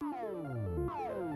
Bom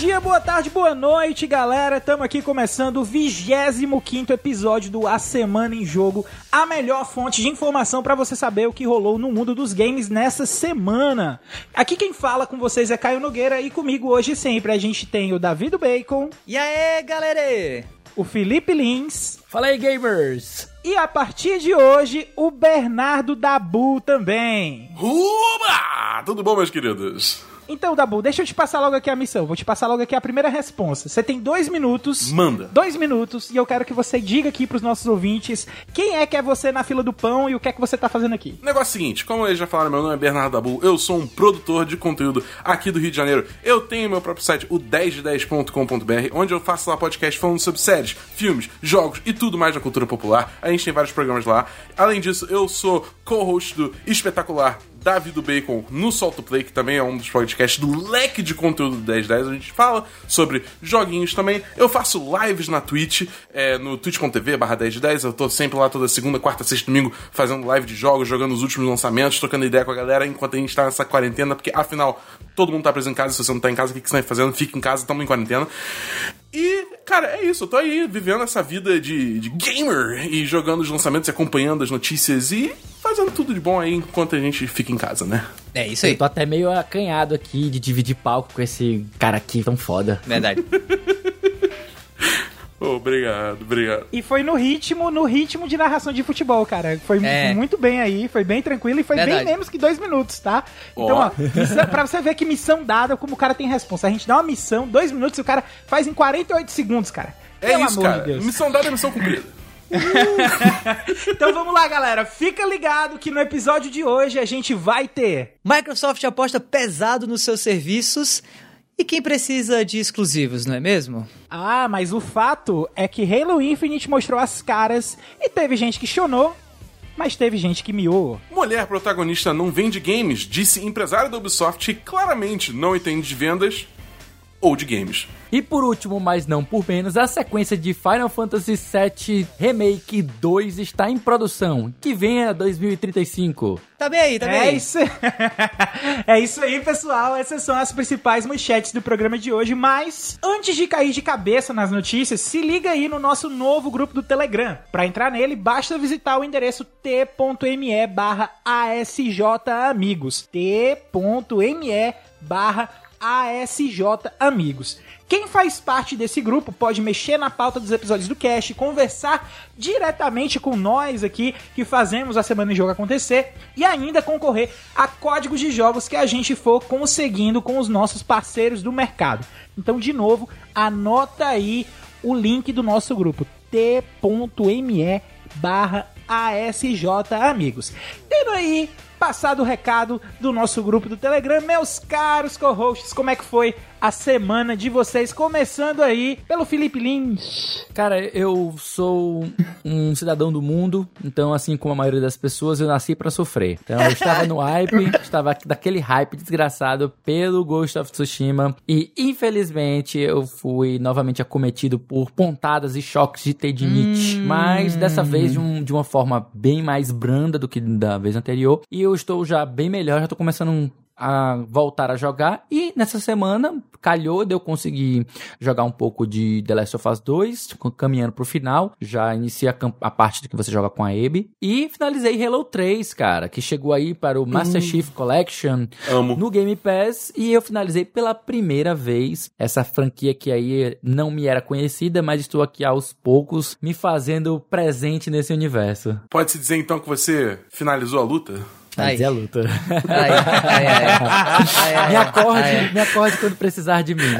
dia, boa tarde, boa noite, galera. Estamos aqui começando o 25 episódio do A Semana em Jogo, a melhor fonte de informação para você saber o que rolou no mundo dos games nessa semana. Aqui quem fala com vocês é Caio Nogueira e comigo hoje sempre a gente tem o Davi do Bacon, E aí, galera? o Felipe Lins Fala aí, gamers! e a partir de hoje o Bernardo Dabu também. Ruba! Tudo bom, meus queridos? Então, Dabu, deixa eu te passar logo aqui a missão. Vou te passar logo aqui a primeira resposta. Você tem dois minutos. Manda. Dois minutos e eu quero que você diga aqui pros nossos ouvintes quem é que é você na fila do pão e o que é que você tá fazendo aqui. O negócio é o seguinte, como eles já falaram, meu nome é Bernardo Dabu, eu sou um produtor de conteúdo aqui do Rio de Janeiro. Eu tenho meu próprio site, o 10de10.com.br, onde eu faço lá podcast falando sobre séries, filmes, jogos e tudo mais da cultura popular. A gente tem vários programas lá. Além disso, eu sou co-host do espetacular Davi do Bacon no Solto Play, que também é um dos podcasts do leque de conteúdo do 1010. A gente fala sobre joguinhos também. Eu faço lives na Twitch, é, no twitch.tv barra 1010. Eu tô sempre lá toda segunda, quarta, sexta, domingo, fazendo live de jogos, jogando os últimos lançamentos, trocando ideia com a galera enquanto a gente tá nessa quarentena, porque afinal, todo mundo tá preso em casa. Se você não tá em casa, o que você tá fazendo? Fica em casa, tamo em quarentena. E, cara, é isso. Eu tô aí vivendo essa vida de, de gamer e jogando os lançamentos e acompanhando as notícias e fazendo tudo de bom aí enquanto a gente fica em casa, né? É isso aí. Eu tô até meio acanhado aqui de dividir palco com esse cara aqui tão foda. Verdade. Oh, obrigado, obrigado. E foi no ritmo, no ritmo de narração de futebol, cara. Foi É. muito bem aí, foi bem tranquilo e foi Verdade. bem menos que dois minutos, tá? Então, Ó. ó, missão, pra você ver que missão dada, como o cara tem resposta. A gente dá uma missão, dois minutos e o cara faz em 48 segundos, cara. É Pelo isso, amor cara. de Deus. Missão dada é missão cumprida. Então vamos lá, galera. Fica ligado que no episódio de hoje a gente vai ter Microsoft aposta pesado nos seus serviços. E quem precisa de exclusivos, não é mesmo? Ah, mas o fato é que Halo Infinite mostrou as caras e teve gente que chonou, mas teve gente que miou. Mulher protagonista não vende games, disse empresário da Ubisoft que claramente não entende de vendas ou de games. E por último, mas não por menos, a sequência de Final Fantasy VII Remake 2 está em produção, que vem a 2035. Tá bem aí, tá bem É aí. isso. é isso aí, pessoal. Essas são as principais manchetes do programa de hoje. Mas antes de cair de cabeça nas notícias, se liga aí no nosso novo grupo do Telegram. Para entrar nele, basta visitar o endereço t.me barra asjamigos. t.me barra asjamigos. Quem faz parte desse grupo pode mexer na pauta dos episódios do cast, conversar diretamente com nós aqui que fazemos a Semana em Jogo acontecer e ainda concorrer a códigos de jogos que a gente for conseguindo com os nossos parceiros do mercado. Então, de novo, anota aí o link do nosso grupo t.me barra ASJ Amigos. Tendo aí passado o recado do nosso grupo do Telegram, meus caros co-hosts, como é que foi a semana de vocês? Começando aí pelo Felipe Lins. Cara, eu sou um cidadão do mundo, então assim como a maioria das pessoas, eu nasci pra sofrer. Então eu estava no hype, estava daquele hype desgraçado pelo Ghost of Tsushima e infelizmente eu fui novamente acometido por pontadas e choques de tendinite, mas dessa vez de, um- de uma forma bem mais branda do que da vez anterior e eu estou já bem melhor, já tô começando a voltar a jogar. E nessa semana, calhou de eu conseguir jogar um pouco de The Last of Us 2, com- caminhando pro final. Já iniciei a, a parte que você joga com a Abby. E finalizei Halo 3, cara, que chegou aí para o Master Chief Collection Amo. no Game Pass. E eu finalizei pela primeira vez essa franquia que aí não me era conhecida, mas estou aqui aos poucos me fazendo presente nesse universo. Pode-se dizer então que você finalizou a luta? Mas é a luta. Ai, ai, ai. Ai, ai, me acorde, Ai, me acorde quando precisar de mim.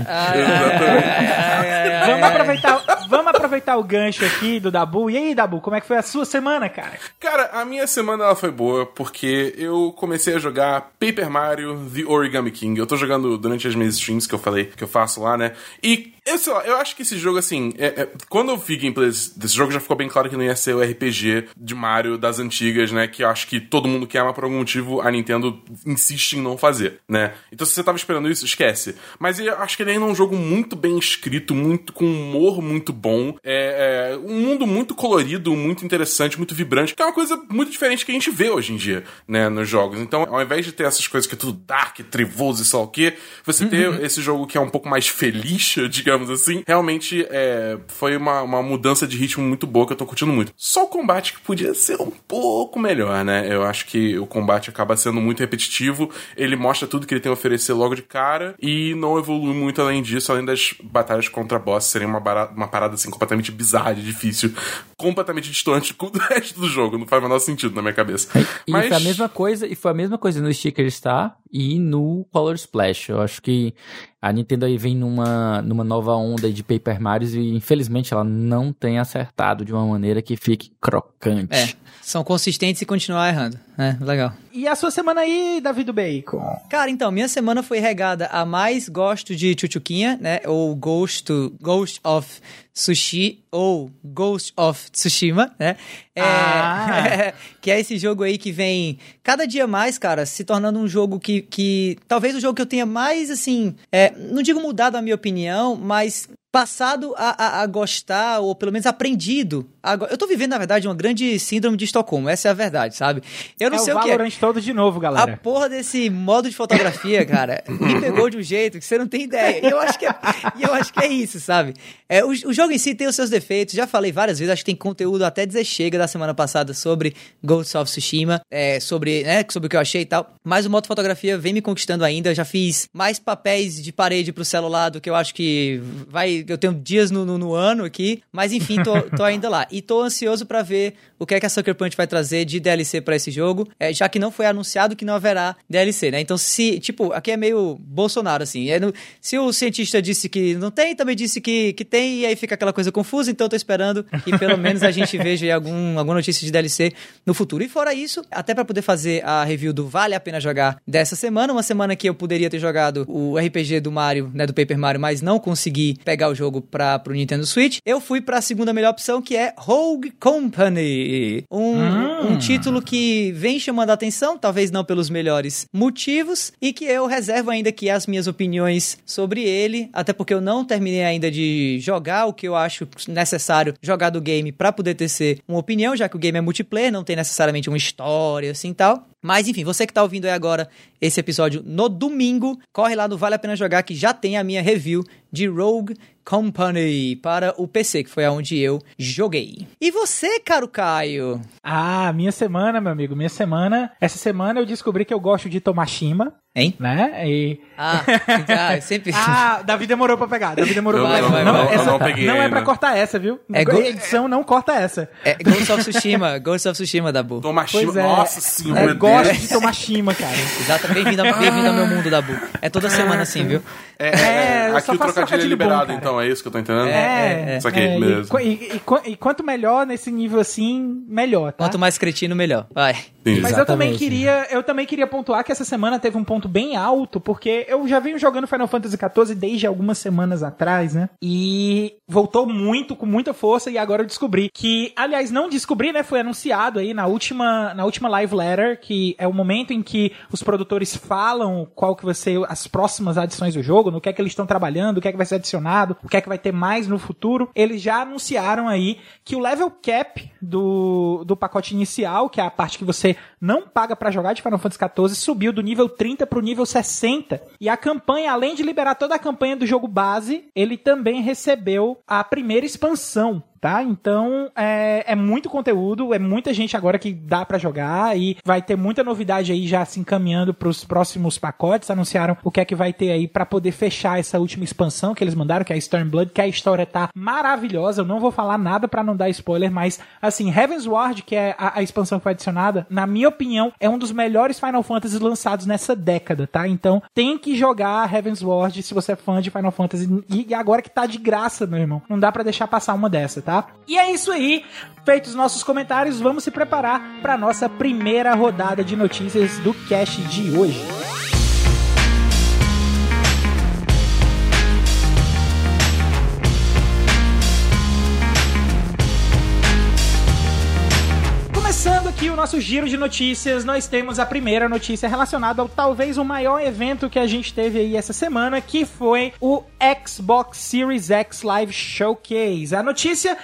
Vamos aproveitar, vamos aproveitar aproveitar o gancho aqui do Dabu. E aí, Dabu, como é que foi a sua semana, cara? Cara, a minha semana ela foi boa porque eu comecei a jogar Paper Mario The Origami King. Eu tô jogando durante as minhas streams que eu falei que eu faço lá, né? E eu sei lá, eu acho que esse jogo, assim, é- é- quando eu vi gameplays desse jogo, já ficou bem claro que não ia ser o RPG de Mario das antigas, né? Que eu acho que todo mundo quer, mas por algum motivo a Nintendo insiste em não fazer, né? Então se você tava esperando isso, esquece. Mas eu acho que ele ainda é um jogo muito bem escrito, muito com humor muito bom. É, é um mundo muito colorido, muito interessante, muito vibrante, que é uma coisa muito diferente que a gente vê hoje em dia, né? Nos jogos. Então, ao invés de ter essas coisas que é tudo dark, trevoso e sei lá o quê, você ter esse jogo que é um pouco mais feliz, digamos assim, realmente é, foi uma, uma mudança de ritmo muito boa que eu tô curtindo muito. Só o combate que podia ser um pouco melhor, né? Eu acho que o combate acaba sendo muito repetitivo, ele mostra tudo que ele tem a oferecer logo de cara e não evolui muito além disso, além das batalhas contra boss serem uma, bara- uma parada assim completamente bizarra, e difícil, completamente distante do resto do jogo, não faz o menor sentido na minha cabeça. E foi a mesma coisa, e foi a mesma coisa no Sticker Star e no Color Splash. Eu acho que a Nintendo aí vem numa, numa nova onda de Paper Mario e infelizmente ela não tem acertado de uma maneira que fique crocante. É, são consistentes e continuar errando. É, legal. E a sua semana aí, Davi do Bacon? Cara, então, minha semana foi regada a mais gosto de Chuchuquinha, né? Ou Ghost, Ghost of Sushi, ou Ghost of Tsushima, né? É, Ah. que é esse jogo aí que vem cada dia mais, cara, se tornando um jogo que, que talvez o jogo que eu tenha mais, assim, é, não digo mudado a minha opinião, mas passado a, a, a gostar, ou pelo menos aprendido. a eu tô vivendo, na verdade, uma grande síndrome de Estocolmo, essa é a verdade, sabe? Eu não é sei o o que é. Todo de novo, A galera. porra desse modo de fotografia, cara, me pegou de um jeito que você não tem ideia. E eu acho que é, eu acho que é isso, sabe? É, o, o jogo em si tem os seus defeitos. Já falei várias vezes, acho que tem conteúdo até dizer chega da semana passada sobre Ghost of Tsushima, é, sobre, né, sobre o que eu achei e tal. Mas o modo fotografia vem me conquistando ainda. Eu já fiz mais papéis de parede pro celular do que eu acho que vai. Eu tenho dias no, no, no ano aqui. Mas enfim, tô, tô ainda lá. E tô ansioso pra ver o que é que a Sucker Punch vai trazer de DLC pra esse jogo, é, já que não foi anunciado que não haverá DLC, né? Então, se, tipo, aqui é meio Bolsonaro, assim. É no- se o cientista disse que não tem, também disse que, que tem, e aí fica aquela coisa confusa, então eu tô esperando que pelo menos a gente veja aí algum, alguma notícia de DLC no futuro. E fora isso, até pra poder fazer a review do Vale a Pena Jogar dessa semana, uma semana que eu poderia ter jogado o RPG do Mario, né, do Paper Mario, mas não consegui pegar o jogo pra, pro Nintendo Switch, eu fui pra segunda melhor opção, que é Rogue Company. Um, um título que vem chamando a atenção, talvez não pelos melhores motivos, e que eu reservo ainda aqui as minhas opiniões sobre ele, até porque eu não terminei ainda de jogar o que eu acho necessário jogar do game pra poder ter ser uma opinião, já que o game é multiplayer, não tem necessariamente uma história assim e tal. Mas enfim, você que tá ouvindo aí agora esse episódio no domingo, corre lá no Vale a Pena Jogar que já tem a minha review de Rogue Company para o PC, que foi aonde eu joguei. E você, caro Caio? Ah, minha semana, meu amigo, minha semana. Essa semana eu descobri que eu gosto de tomar shima, Hein? né? E. Ah, ah sempre... Ah, Davi demorou pra pegar. Davi demorou pra pegar. não, essa- não peguei não é pra cortar essa, viu? É É go- edição não corta essa. É Ghost of Tsushima, Ghost of Tsushima, Dabu. Toma Pois chima. é. Nossa senhora, Eu meu gosto de tomar shima, cara. Exato, bem-vindo ao, bem ao meu mundo, Dabu. É toda semana assim, viu? É, É, é, aqui só o trocadilho é bom, liberado, cara. então, é isso que eu tô entendendo? É, Isso aqui, é, e, beleza. qu- e- e e quanto melhor nesse nível assim, melhor, tá? Quanto mais cretino, melhor. Vai. Entendi. Mas eu também Exatamente. queria, eu também queria pontuar que essa semana teve um ponto bem alto, porque eu já venho jogando Final Fantasy XIV desde algumas semanas atrás, né? E voltou muito, com muita força, e agora eu descobri que, aliás, não descobri, né? Foi anunciado aí na última, na última live letter, que é o momento em que os produtores falam qual que vai ser as próximas adições do jogo, no que é que eles estão trabalhando, o que é que vai ser adicionado, o que é que vai ter mais no futuro. Eles já anunciaram aí que o level cap do, do pacote inicial, que é a parte que você não paga pra jogar de Final Fantasy XIV, subiu do nível 30 pro nível 60. E a campanha, além de liberar toda a campanha do jogo base, ele também recebeu a primeira expansão. Tá? Então é, é muito conteúdo, é muita gente agora que dá pra jogar e vai ter muita novidade aí já se encaminhando pros próximos pacotes. Anunciaram o que é que vai ter aí pra poder fechar essa última expansão que eles mandaram, que é a Stormblood, que a história tá maravilhosa. Eu não vou falar nada pra não dar spoiler, mas assim, Heaven's Ward, que é a, a expansão que foi adicionada, na minha opinião, é um dos melhores Final Fantasy lançados nessa década, tá? Então tem que jogar Heaven's Ward se você é fã de Final Fantasy. E, e agora que tá de graça, meu irmão, não dá pra deixar passar uma dessa, tá? Tá? E é isso aí. Feitos nossos comentários, vamos se preparar para nossa primeira rodada de notícias do cast de hoje. Começando aqui o nosso giro de notícias, nós temos a primeira notícia relacionada ao talvez o maior evento que a gente teve aí essa semana, que foi o Xbox Series X Live Showcase. A notícia: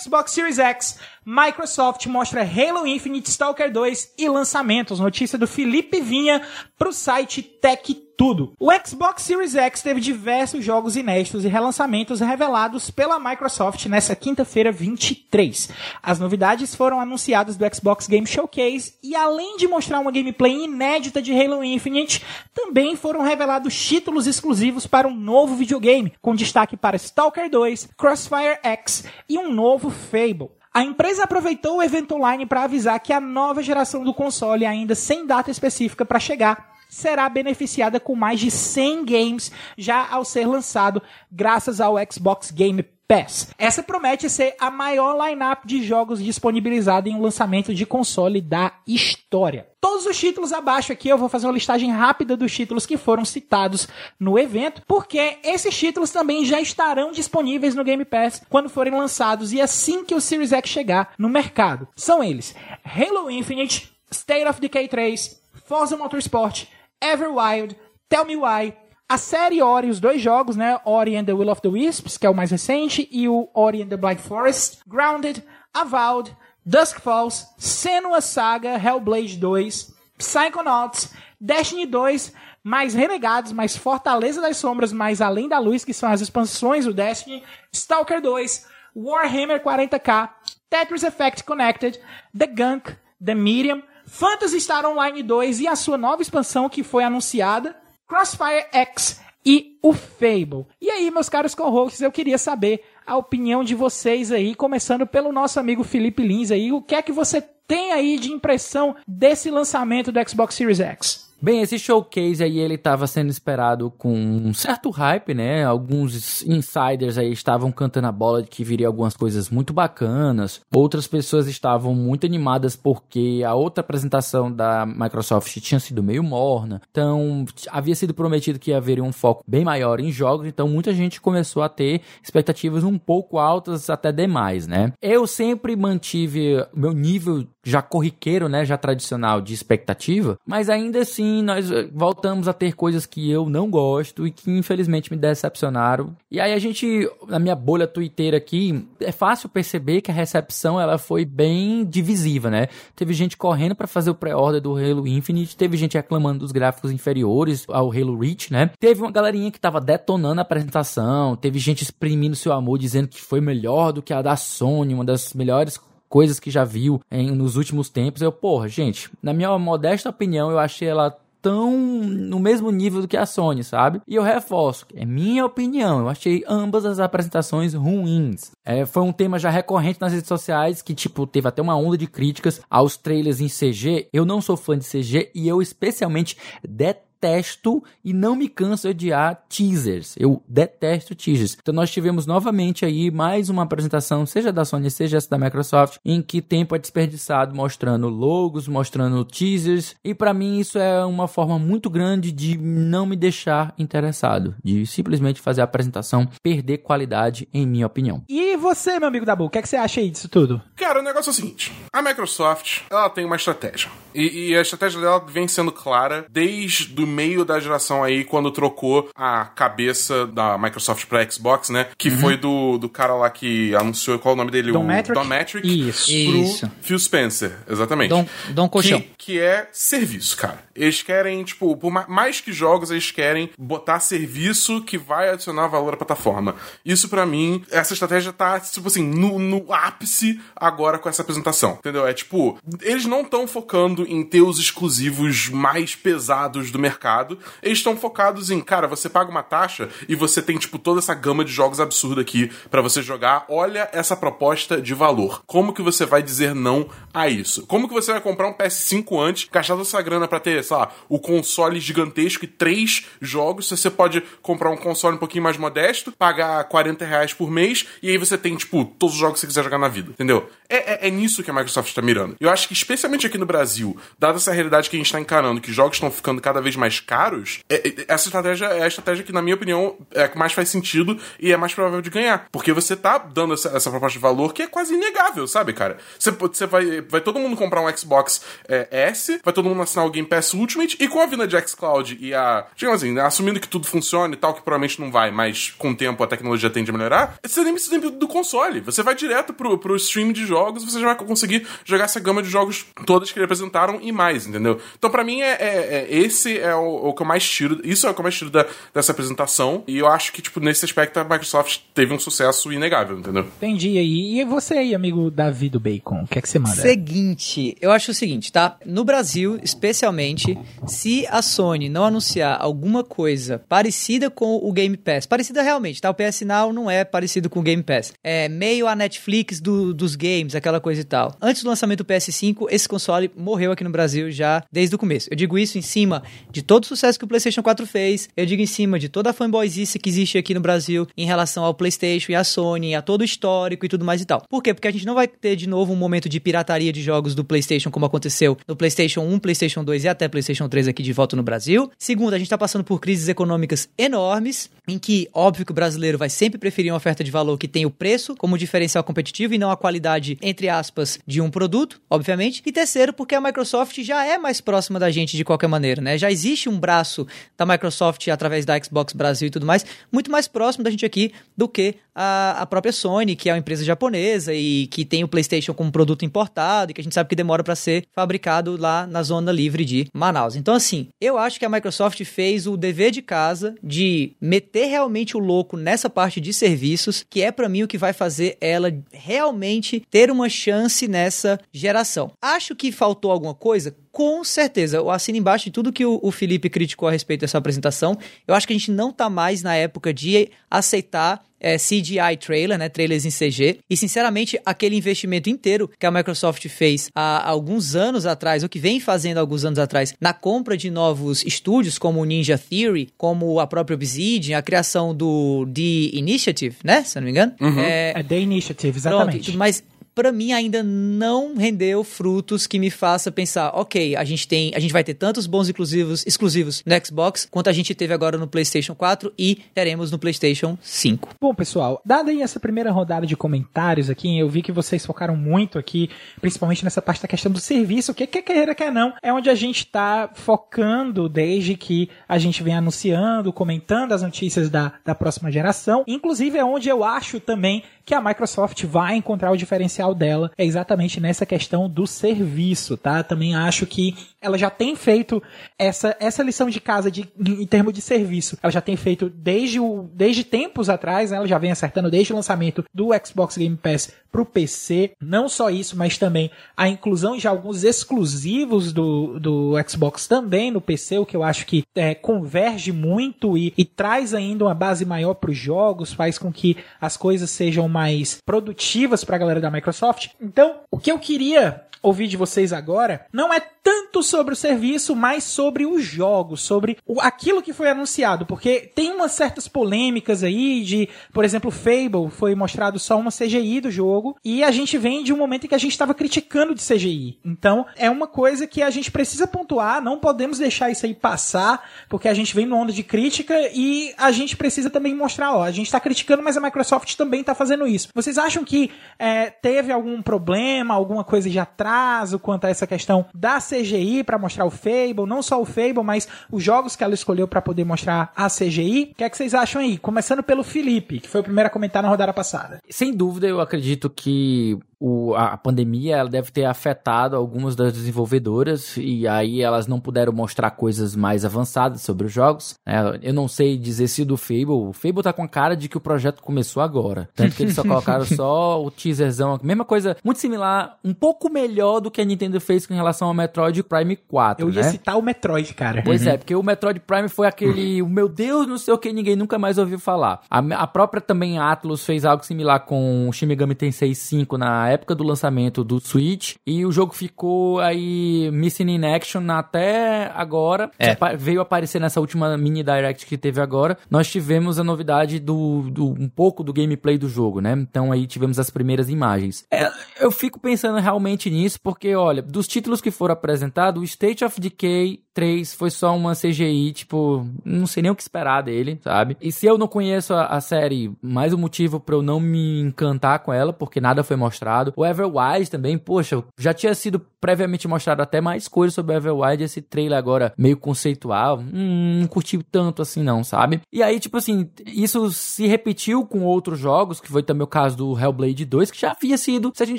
Xbox Series X, Microsoft mostra Halo Infinite, Stalker 2 e lançamentos. Notícia do Felipe Vinha pro site Tech tudo. O Xbox Series X teve diversos jogos inéditos e relançamentos revelados pela Microsoft nessa quinta-feira 23. As novidades foram anunciadas do Xbox Game Showcase e além de mostrar uma gameplay inédita de Halo Infinite, também foram revelados títulos exclusivos para um novo videogame, com destaque para Stalker 2, Crossfire X e um novo Fable. A empresa aproveitou o evento online para avisar que a nova geração do console, ainda sem data específica para chegar, será beneficiada com mais de 100 games já ao ser lançado, graças ao Xbox Game Pass. Essa promete ser a maior lineup de jogos disponibilizada em um lançamento de console da história. Todos os títulos abaixo aqui, eu vou fazer uma listagem rápida dos títulos que foram citados no evento, porque esses títulos também já estarão disponíveis no Game Pass quando forem lançados e assim que o Series X chegar no mercado. São eles: Halo Infinite, State of Decay 3, Forza Motorsport, Everwild, Tell Me Why, a série Ori, os dois jogos, né? Ori and the Will of the Wisps, que é o mais recente, e o Ori and the Blind Forest, Grounded, Avowed, Dusk Falls, Senua Saga, Hellblade 2, Psychonauts, Destiny 2, mais Renegados, mais Fortaleza das Sombras, mais Além da Luz, que são as expansões do Destiny, Stalker 2, Warhammer 40k, Tetris Effect Connected, The Gunk, The Medium, Phantasy Star Online 2 e a sua nova expansão que foi anunciada, Crossfire X e o Fable. E aí, meus caros co-hosts, eu queria saber a opinião de vocês aí, começando pelo nosso amigo Felipe Lins aí, o que é que você tem aí de impressão desse lançamento do Xbox Series X? Bem, esse showcase aí ele estava sendo esperado com um certo hype, né? Alguns insiders aí estavam cantando a bola de que viria algumas coisas muito bacanas. Outras pessoas estavam muito animadas porque a outra apresentação da Microsoft tinha sido meio morna. Então, havia sido prometido que haveria um foco bem maior em jogos, então muita gente começou a ter expectativas um pouco altas até demais, né? Eu sempre mantive meu nível já corriqueiro, né, já tradicional de expectativa, mas ainda assim nós eh, voltamos a ter coisas que eu não gosto e que infelizmente me decepcionaram. E aí a gente, na minha bolha twitteira aqui, é fácil perceber que a recepção ela foi bem divisiva, né? Teve gente correndo para fazer o pré-order do Halo Infinite, teve gente reclamando dos gráficos inferiores ao Halo Reach, né? Teve uma galerinha que tava detonando a apresentação, teve gente exprimindo seu amor dizendo que foi melhor do que a da Sony, uma das melhores coisas que já viu em, nos últimos tempos. Eu, porra, gente, na minha modesta opinião, eu achei ela tão no mesmo nível do que a Sony, sabe? E eu reforço, é minha opinião, eu achei ambas as apresentações ruins. É, foi um tema já recorrente nas redes sociais que, tipo, teve até uma onda de críticas aos trailers em CG. Eu não sou fã de CG e eu especialmente detesto detesto e não me canso de odiar teasers. Eu detesto teasers. Então nós tivemos novamente aí mais uma apresentação, seja da Sony, seja essa da Microsoft, em que tempo é desperdiçado mostrando logos, mostrando teasers. E para mim isso é uma forma muito grande de não me deixar interessado, de simplesmente fazer a apresentação perder qualidade, em minha opinião. E você, meu amigo Dabu, o que, é que você acha aí disso tudo? Cara, o negócio é o seguinte: a Microsoft, ela tem uma estratégia. E, e a estratégia dela vem sendo clara desde o meio da geração aí, quando trocou a cabeça da Microsoft pra Xbox, né? Que uhum. foi do, do cara lá que anunciou, qual é o nome dele? Don o Metric? Don Metric. Isso. Pro Isso. Phil Spencer, exatamente. Dom, Dom Colchão. Que, que é serviço, cara. Eles querem, tipo, por mais que jogos, eles querem botar serviço que vai adicionar valor à plataforma. Isso para mim, essa estratégia tá, tipo assim, no, no ápice agora com essa apresentação, entendeu? É tipo, eles não estão focando em ter os exclusivos mais pesados do mercado mercado. Eles estão focados em, cara, você paga uma taxa e você tem, tipo, toda essa gama de jogos absurda aqui para você jogar. Olha essa proposta de valor. Como que você vai dizer não a isso? Como que você vai comprar um PS5 antes, gastar toda essa grana pra ter, sei lá, o console gigantesco e três jogos? Você pode comprar um console um pouquinho mais modesto, pagar 40 reais por mês, e aí você tem, tipo, todos os jogos que você quiser jogar na vida, entendeu? É, é, é nisso que a Microsoft está mirando. Eu acho que, especialmente aqui no Brasil, dada essa realidade que a gente está encarando, que jogos estão ficando cada vez mais caros, é, é, essa estratégia é a estratégia que, na minha opinião, é a que mais faz sentido e é mais provável de ganhar. Porque você tá dando essa, essa proposta de valor que é quase inegável, sabe, cara? Você, você vai, vai todo mundo comprar um Xbox é, S, vai todo mundo assinar o Game Pass Ultimate, e com a vinda de xCloud e a. Digamos assim, né, assumindo que tudo funciona e tal, que provavelmente não vai, mas com o tempo a tecnologia tende a melhorar, você nem precisa do console. Você vai direto pro, pro stream de jogos, você já vai conseguir jogar essa gama de jogos todas que eles apresentaram e mais, entendeu? Então, para mim, é, é, é, esse é o, o, que eu mais tiro. Isso é o que eu mais tiro da, dessa apresentação. E eu acho que, tipo, nesse aspecto, a Microsoft teve um sucesso inegável, entendeu? Entendi aí. E você aí, amigo Davi do Bacon? O que é que você manda? Seguinte, eu acho o seguinte, tá? No Brasil, especialmente, se a Sony não anunciar alguma coisa parecida com o Game Pass, parecida realmente, tá? O PS Now não é parecido com o Game Pass. É meio a Netflix do, dos games, aquela coisa e tal. Antes do lançamento do PS5, esse console morreu aqui no Brasil já desde o começo. Eu digo isso em cima de todo o sucesso que o PlayStation 4 fez, eu digo em cima de toda a fanboyzice que existe aqui no Brasil em relação ao PlayStation e à Sony, a todo o histórico e tudo mais e tal. Por quê? Porque a gente não vai ter de novo um momento de pirataria de jogos do PlayStation como aconteceu no PlayStation 1, PlayStation 2 e até PlayStation 3 aqui de volta no Brasil. Segundo, a gente tá passando por crises econômicas enormes, em que, óbvio que o brasileiro vai sempre preferir uma oferta de valor que tem o preço como diferencial competitivo e não a qualidade, entre aspas, de um produto, obviamente. E terceiro, porque a Microsoft já é mais próxima da gente de qualquer maneira, né? Já existe um braço da Microsoft através da Xbox Brasil e tudo mais, muito mais próximo da gente aqui do que a, a própria Sony, que é uma empresa japonesa e que tem o PlayStation como produto importado e que a gente sabe que demora para ser fabricado lá na zona livre de Manaus. Então, assim, eu acho que a Microsoft fez o dever de casa de meter realmente o louco nessa parte de serviços, que é para mim o que vai fazer ela realmente ter uma chance nessa geração. Acho que faltou alguma coisa? Com certeza, eu assino embaixo de tudo que o, Felipe criticou a respeito dessa apresentação. Eu acho que a gente não tá mais na época de aceitar é, CGI trailer, né, trailers em CG. E sinceramente, aquele investimento inteiro que a Microsoft fez há alguns anos atrás, ou que vem fazendo há alguns anos atrás, na compra de novos estúdios, como o Ninja Theory, como a própria Obsidian, a criação do The Initiative, né, se eu não me engano. Uhum. É, é The Initiative, exatamente. Pronto, mas para mim ainda não rendeu frutos que me faça pensar, ok, a gente tem, a gente vai ter tantos bons exclusivos, exclusivos no Xbox quanto a gente teve agora no PlayStation 4 e teremos no PlayStation 5. Bom, pessoal, dada aí essa primeira rodada de comentários aqui, eu vi que vocês focaram muito aqui, principalmente nessa parte da questão do serviço, o que quer queira, quer não, é onde a gente tá focando desde que a gente vem anunciando, comentando as notícias da, da próxima geração, inclusive é onde eu acho também que a Microsoft vai encontrar o diferencial dela é exatamente nessa questão do serviço, tá? Também acho que ela já tem feito essa, essa lição de casa de, em termos de serviço. Ela já tem feito desde, o, desde tempos atrás, né? ela já vem acertando desde o lançamento do Xbox Game Pass para o PC. Não só isso, mas também a inclusão de alguns exclusivos do, do Xbox também no PC, o que eu acho que é, converge muito e, e traz ainda uma base maior para os jogos, faz com que as coisas sejam mais produtivas para a galera da Microsoft. Então, o que eu queria ouvir de vocês agora não é tanto sobre o serviço, mas sobre os jogos, sobre o, aquilo que foi anunciado, porque tem umas certas polêmicas aí de, por exemplo, Fable foi mostrado só uma CGI do jogo e a gente vem de um momento em que a gente estava criticando de CGI. Então, é uma coisa que a gente precisa pontuar, não podemos deixar isso aí passar, porque a gente vem no onda de crítica e a gente precisa também mostrar, ó, a gente está criticando, mas a Microsoft também está fazendo isso. Vocês acham que é, teve algum problema, alguma coisa de atraso quanto a essa questão da CGI para mostrar o Fable, não só o Fable, mas os jogos que ela escolheu para poder mostrar a CGI. O que é que vocês acham aí? Começando pelo Felipe, que foi o primeiro a comentar na rodada passada. Sem dúvida, eu acredito que o, a pandemia ela deve ter afetado algumas das desenvolvedoras e aí elas não puderam mostrar coisas mais avançadas sobre os jogos. né? eu não sei dizer se do Fable. O Fable tá com a cara de que o projeto começou agora. Tanto que eles só colocaram só o teaserzão. Mesma coisa, muito similar, um pouco melhor do que a Nintendo fez com relação ao Metroid Prime 4. Eu ia né? citar o Metroid, cara. Pois é, porque o Metroid Prime foi aquele, o meu Deus, não sei o que, ninguém nunca mais ouviu falar. A, a própria também Atlus fez algo similar com o Shin Megami Tensei 5 na época do lançamento do Switch, e o jogo ficou aí missing in action até agora. É. Veio aparecer nessa última mini direct que teve agora. Nós tivemos a novidade do, do um pouco do gameplay do jogo, né? Então aí tivemos as primeiras imagens. É, eu fico pensando realmente nisso, porque olha, dos títulos que foram apresentados, o State of Decay 3 foi só uma CGI, tipo, não sei nem o que esperar dele, sabe? E se eu não conheço a, a série, mais um motivo pra eu não me encantar com ela, porque nada foi mostrado. O Everwild também, poxa, já tinha sido previamente mostrado até mais coisas sobre o Everwild, esse trailer agora meio conceitual, hum, não curti tanto assim não, sabe? E aí, tipo assim, isso se repetiu com outros jogos, que foi também o caso do Hellblade 2, que já havia sido, se a gente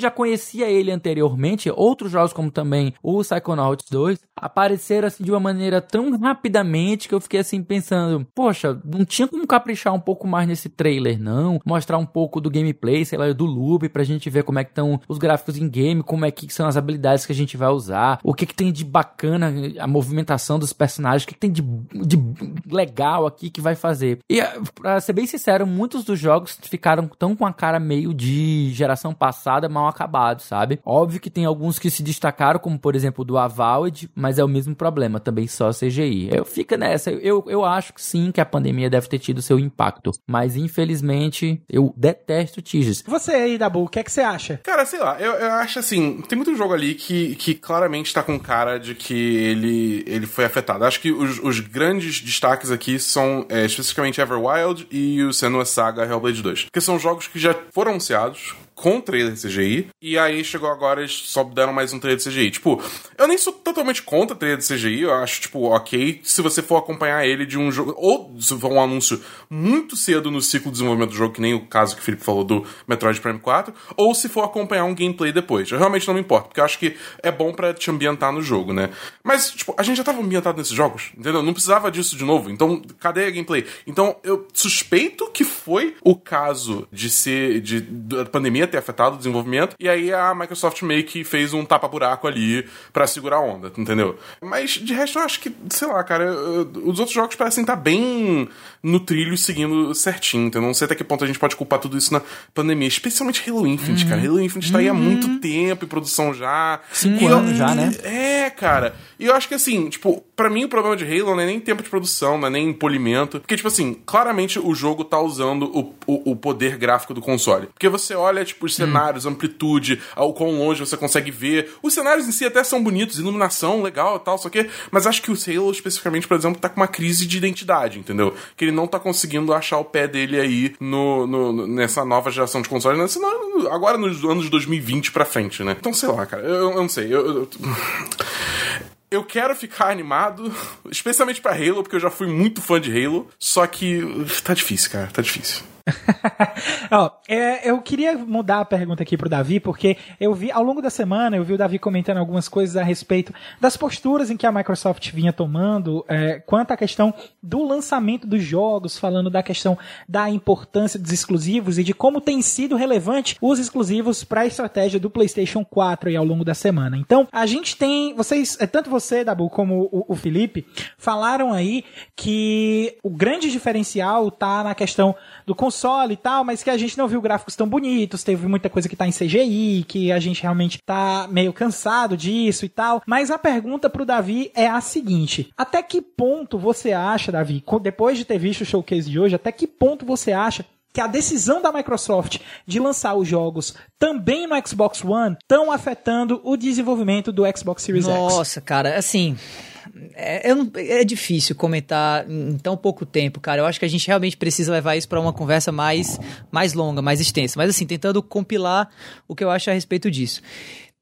já conhecia ele anteriormente, outros jogos como também o Psychonauts 2, apareceram assim de uma maneira tão rapidamente que eu fiquei assim pensando, poxa, não tinha como caprichar um pouco mais nesse trailer, não? Mostrar um pouco do gameplay, sei lá, do loop, pra gente ver como é que estão os gráficos em game, como é que são as habilidades que a gente vai usar, o que que tem de bacana, a movimentação dos personagens, o que, que tem de, de legal aqui que vai fazer. E, pra ser bem sincero, muitos dos jogos ficaram tão com a cara meio de geração passada, mal acabados, sabe? Óbvio que tem alguns que se destacaram, como por exemplo do Avowed, mas é o mesmo problema, também só CGI. Eu fico nessa, eu, eu acho que sim, que a pandemia deve ter tido seu impacto, mas infelizmente eu detesto teasers. Você aí, Dabu, o que é que você acha? Cara, sei lá, eu, eu acho assim, tem muito jogo ali que, que claramente tá com cara de que ele, ele foi afetado. Acho que os, os grandes destaques aqui são é, especificamente Everwild e o Senua Saga Hellblade 2. Que são jogos que já foram anunciados com trailer CGI, e aí chegou agora eles só deram mais um trailer CGI. Tipo, eu nem sou totalmente contra trailer CGI, eu acho, tipo, ok, se você for acompanhar ele de um jogo, ou se for um anúncio muito cedo no ciclo de desenvolvimento do jogo, que nem o caso que o Felipe falou do Metroid Prime 4, ou se for acompanhar um gameplay depois. Eu realmente não me importo, porque eu acho que é bom pra te ambientar no jogo, né? Mas, tipo, a gente já tava ambientado nesses jogos, entendeu? Não precisava disso de novo, então cadê a gameplay? Então, eu suspeito que foi o caso de ser, de, da pandemia ter afetado o desenvolvimento, e aí a Microsoft meio que fez um tapa-buraco ali pra segurar a onda, entendeu? Mas de resto eu acho que, sei lá, cara, os outros jogos parecem estar bem no trilho seguindo certinho, então não sei até que ponto a gente pode culpar tudo isso na pandemia, especialmente Halo Infinite, cara. Halo Infinite tá aí há muito tempo em produção já. Cinco E eu- anos já, né? É, cara. E eu acho que assim, tipo, pra mim o problema de Halo não é nem tempo de produção, não é nem polimento. Porque, tipo assim, claramente o jogo tá usando o, o, o poder gráfico do console. Porque você olha, tipo, os cenários, amplitude, ao quão longe você consegue ver. Os cenários em si até são bonitos, iluminação, legal e tal, só que. Mas acho que o Halo, especificamente, por exemplo, tá com uma crise de identidade, entendeu? Que ele não tá conseguindo achar o pé dele aí no, no- nessa nova geração de consoles, né? Senão, agora nos anos 2020 pra frente, né? Então, sei lá, cara, eu, eu não sei. eu- eu- eu quero ficar animado, especialmente pra Halo, porque eu já fui muito fã de Halo. Só que tá difícil, cara, tá difícil. Ó, é, eu queria mudar a pergunta aqui pro Davi, porque eu vi, ao longo da semana, eu vi o Davi comentando algumas coisas a respeito das posturas em que a Microsoft vinha tomando é, quanto à questão do lançamento dos jogos, falando da questão da importância dos exclusivos e de como tem sido relevante os exclusivos para a estratégia do PlayStation 4 aí ao longo da semana. Então, a gente tem, vocês, é, tanto você, Dabu, como o, o Felipe, falaram aí que o grande diferencial tá na questão do console e tal, mas que a gente não viu gráficos tão bonitos, teve muita coisa que tá em CGI, que a gente realmente tá meio cansado disso e tal. Mas a pergunta pro Davi é a seguinte: até que ponto você acha, Davi, depois de ter visto o showcase de hoje, até que ponto você acha que a decisão da Microsoft de lançar os jogos também no Xbox One estão afetando o desenvolvimento do Xbox Series X? Nossa, cara, assim. É, não- é difícil comentar em tão pouco tempo, cara. Eu acho que a gente realmente precisa levar isso pra uma conversa mais, mais longa, mais extensa. Mas, assim, tentando compilar o que eu acho a respeito disso.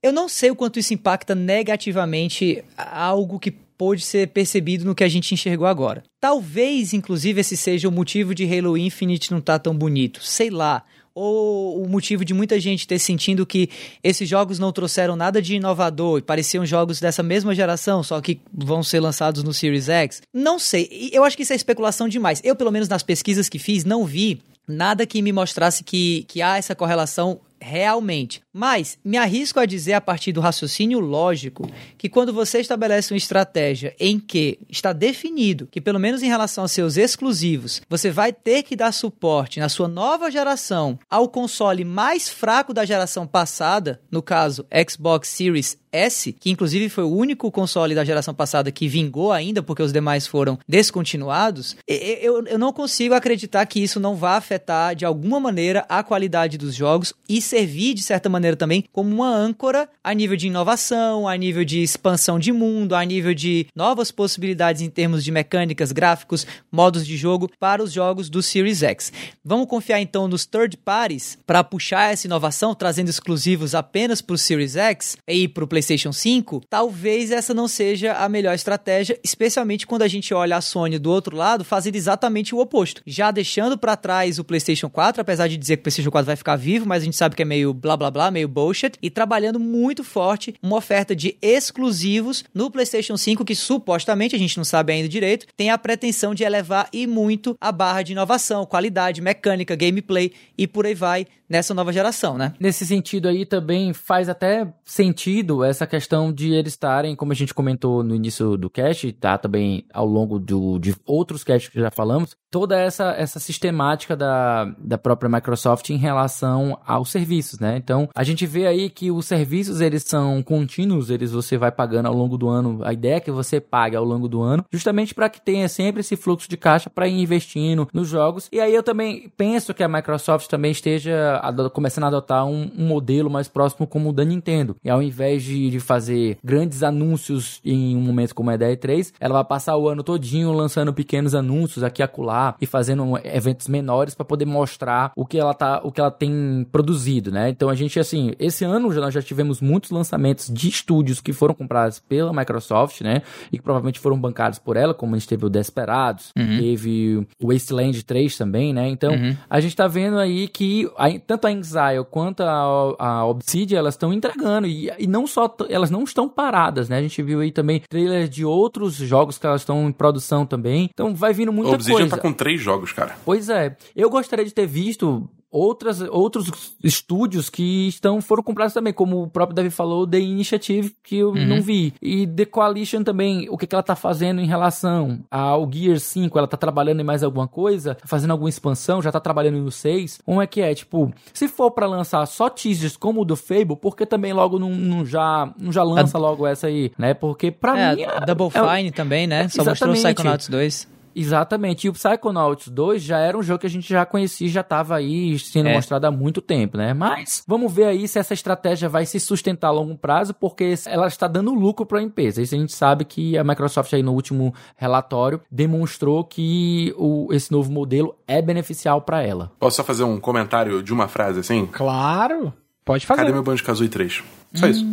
Eu não sei o quanto isso impacta negativamente algo que pôde ser percebido no que a gente enxergou agora. Talvez, inclusive, esse seja o motivo de Halo Infinite não estar tá tão bonito. Sei lá ou o motivo de muita gente ter sentindo que esses jogos não trouxeram nada de inovador e pareciam jogos dessa mesma geração, só que vão ser lançados no Series X? Não sei. Eu acho que isso é especulação demais. Eu, pelo menos nas pesquisas que fiz, não vi nada que me mostrasse que, que há essa correlação realmente. Mas me arrisco a dizer, a partir do raciocínio lógico, que quando você estabelece uma estratégia em que está definido que, pelo menos em relação aos seus exclusivos, você vai ter que dar suporte na sua nova geração ao console mais fraco da geração passada, no caso Xbox Series S, que inclusive foi o único console da geração passada que vingou ainda, porque os demais foram descontinuados, eu, eu não consigo acreditar que isso não vá afetar de alguma maneira a qualidade dos jogos e servir, de certa maneira, também como uma âncora a nível de inovação, a nível de expansão de mundo, a nível de novas possibilidades em termos de mecânicas, gráficos, modos de jogo para os jogos do Series X. Vamos confiar então nos third parties para puxar essa inovação, trazendo exclusivos apenas para o Series X e para o PlayStation 5? Talvez essa não seja a melhor estratégia, especialmente quando a gente olha a Sony do outro lado fazendo exatamente o oposto, já deixando para trás o PlayStation 4, apesar de dizer que o PlayStation 4 vai ficar vivo, mas a gente sabe que é meio blá blá blá, meio bullshit, e trabalhando muito forte uma oferta de exclusivos no PlayStation 5 que supostamente, a gente não sabe ainda direito, tem a pretensão de elevar e muito a barra de inovação, qualidade, mecânica, gameplay e por aí vai nessa nova geração, né? Nesse sentido aí também faz até sentido essa questão de eles estarem, como a gente comentou no início do cast, tá também ao longo do, de outros casts que já falamos, toda essa, essa sistemática da, da própria Microsoft em relação aos serviços, né? Então, a gente vê aí que os serviços, eles são contínuos, eles você vai pagando ao longo do ano, a ideia é que você pague ao longo do ano, justamente para que tenha sempre esse fluxo de caixa para ir investindo nos jogos. E aí eu também penso que a Microsoft também esteja começando a adotar um, um, modelo mais próximo como o da Nintendo. E ao invés de, de fazer grandes anúncios em um momento como é da E3, ela vai passar o ano todinho lançando pequenos anúncios aqui e acolá e fazendo eventos menores para poder mostrar o que ela tá, o que ela tem produzido, né? Então a gente assim, esse ano já, nós já tivemos muitos lançamentos de estúdios que foram comprados pela Microsoft, né? E que provavelmente foram bancados por ela, como a gente teve o Desperados, uhum. teve o Wasteland 3 também, né? Então, uhum. a gente tá vendo aí que a, tanto a Exile quanto a, a Obsidian, elas estão entregando. E, e não só, elas não estão paradas, né? A gente viu aí também trailers de outros jogos que elas estão em produção também. Então vai vindo muita Obsidian coisa. Obsidian tá com três jogos, cara. Pois é. Eu gostaria de ter visto outras, outros estúdios que estão foram comprados também, como o próprio David falou, The Initiative, que eu uhum. não vi. E The Coalition também, o que, que ela tá fazendo em relação ao Gear 5, ela tá trabalhando em mais alguma coisa, tá fazendo alguma expansão, já tá trabalhando no 6. Como é que é? Tipo, se for para lançar só teasers como o do Fable, por que também logo não, não já, não já lança a... logo essa aí, né? Porque pra é, mim... A Double é, Fine também, né? Só mostrou o Psychonauts 2. Exatamente. E o Psychonauts 2 já era um jogo que a gente já conhecia, já estava aí sendo é. mostrado há muito tempo, né? Mas vamos ver aí se essa estratégia vai se sustentar a longo prazo, porque ela está dando lucro para a empresa. Isso a gente sabe que a Microsoft aí no último relatório demonstrou que o, esse novo modelo é beneficial para ela. Posso só fazer um comentário de uma frase assim? Claro. Pode fazer. Cadê meu Banjo-Kazooie 3? Só hum. isso.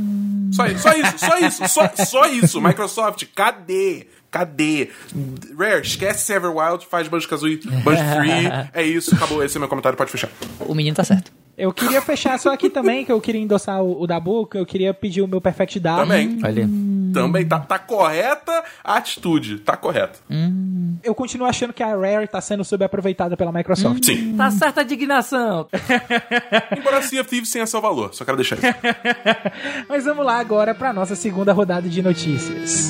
Só isso, só isso, só isso, só, só isso. Microsoft, cadê? Cadê? Rare, esquece Everwild, faz Banjo-Kazooie, Banjo-Free. é isso, acabou. Esse é meu comentário, pode fechar. O menino tá certo. Eu queria fechar só aqui também, que eu queria endossar o, o da boca, eu queria pedir o meu Perfect Dark. Também. Olha. Também tá, tá correta a atitude, tá correto. Hum. Eu continuo achando que a Rare tá sendo subaproveitada pela Microsoft. Hum. Sim. Tá certa a indignação. Embora Sea of Thieves tenha seu valor, só quero deixar isso. Mas vamos lá agora pra nossa segunda rodada de notícias.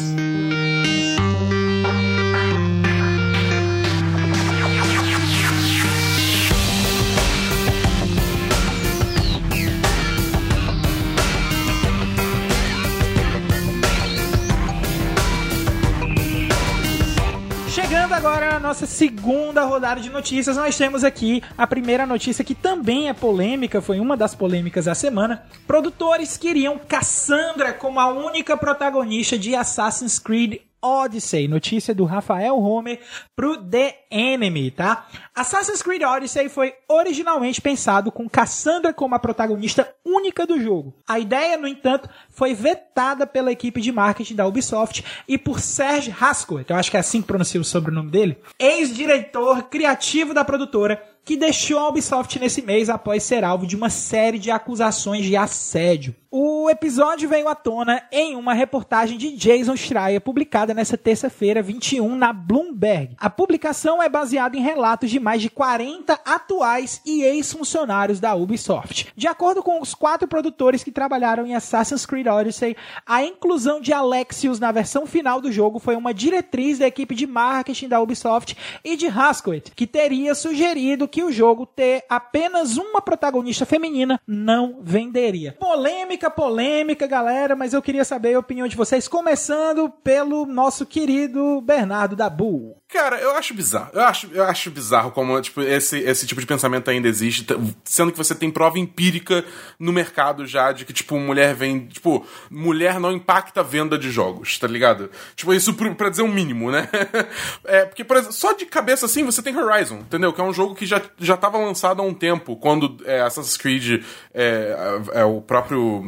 Nossa segunda rodada de notícias, nós temos aqui a primeira notícia que também é polêmica, foi uma das polêmicas da semana. Produtores queriam Cassandra como a única protagonista de Assassin's Creed Odyssey, notícia do Rafael Homer pro The Enemy, tá? Assassin's Creed Odyssey foi originalmente pensado com Cassandra como a protagonista única do jogo. A ideia, no entanto, foi vetada pela equipe de marketing da Ubisoft e por Serge Hascoët, eu acho que é assim que pronuncia o sobrenome dele, ex-diretor criativo da produtora, que deixou a Ubisoft nesse mês após ser alvo de uma série de acusações de assédio. O episódio veio à tona em uma reportagem de Jason Schreier publicada nesta terça-feira, 21, na Bloomberg. A publicação é baseada em relatos de mais de 40 atuais e ex-funcionários da Ubisoft. De acordo com os quatro produtores que trabalharam em Assassin's Creed Odyssey, a inclusão de Alexios na versão final do jogo foi uma diretriz da equipe de marketing da Ubisoft e de Hascoët, que teria sugerido que o jogo ter apenas uma protagonista feminina não venderia. Polêmica Polêmica, galera, mas eu queria saber a opinião de vocês, começando pelo nosso querido Bernardo da Bull. Cara, eu acho bizarro. Eu acho, eu acho bizarro como tipo, esse, esse tipo de pensamento ainda existe, sendo que você tem prova empírica no mercado já de que, tipo, mulher vem. Tipo, mulher não impacta a venda de jogos, tá ligado? Tipo, isso pra dizer o um mínimo, né? é, porque, por exemplo, só de cabeça assim você tem Horizon, entendeu? Que é um jogo que já, já tava lançado há um tempo, quando é, Assassin's Creed é, é, é o próprio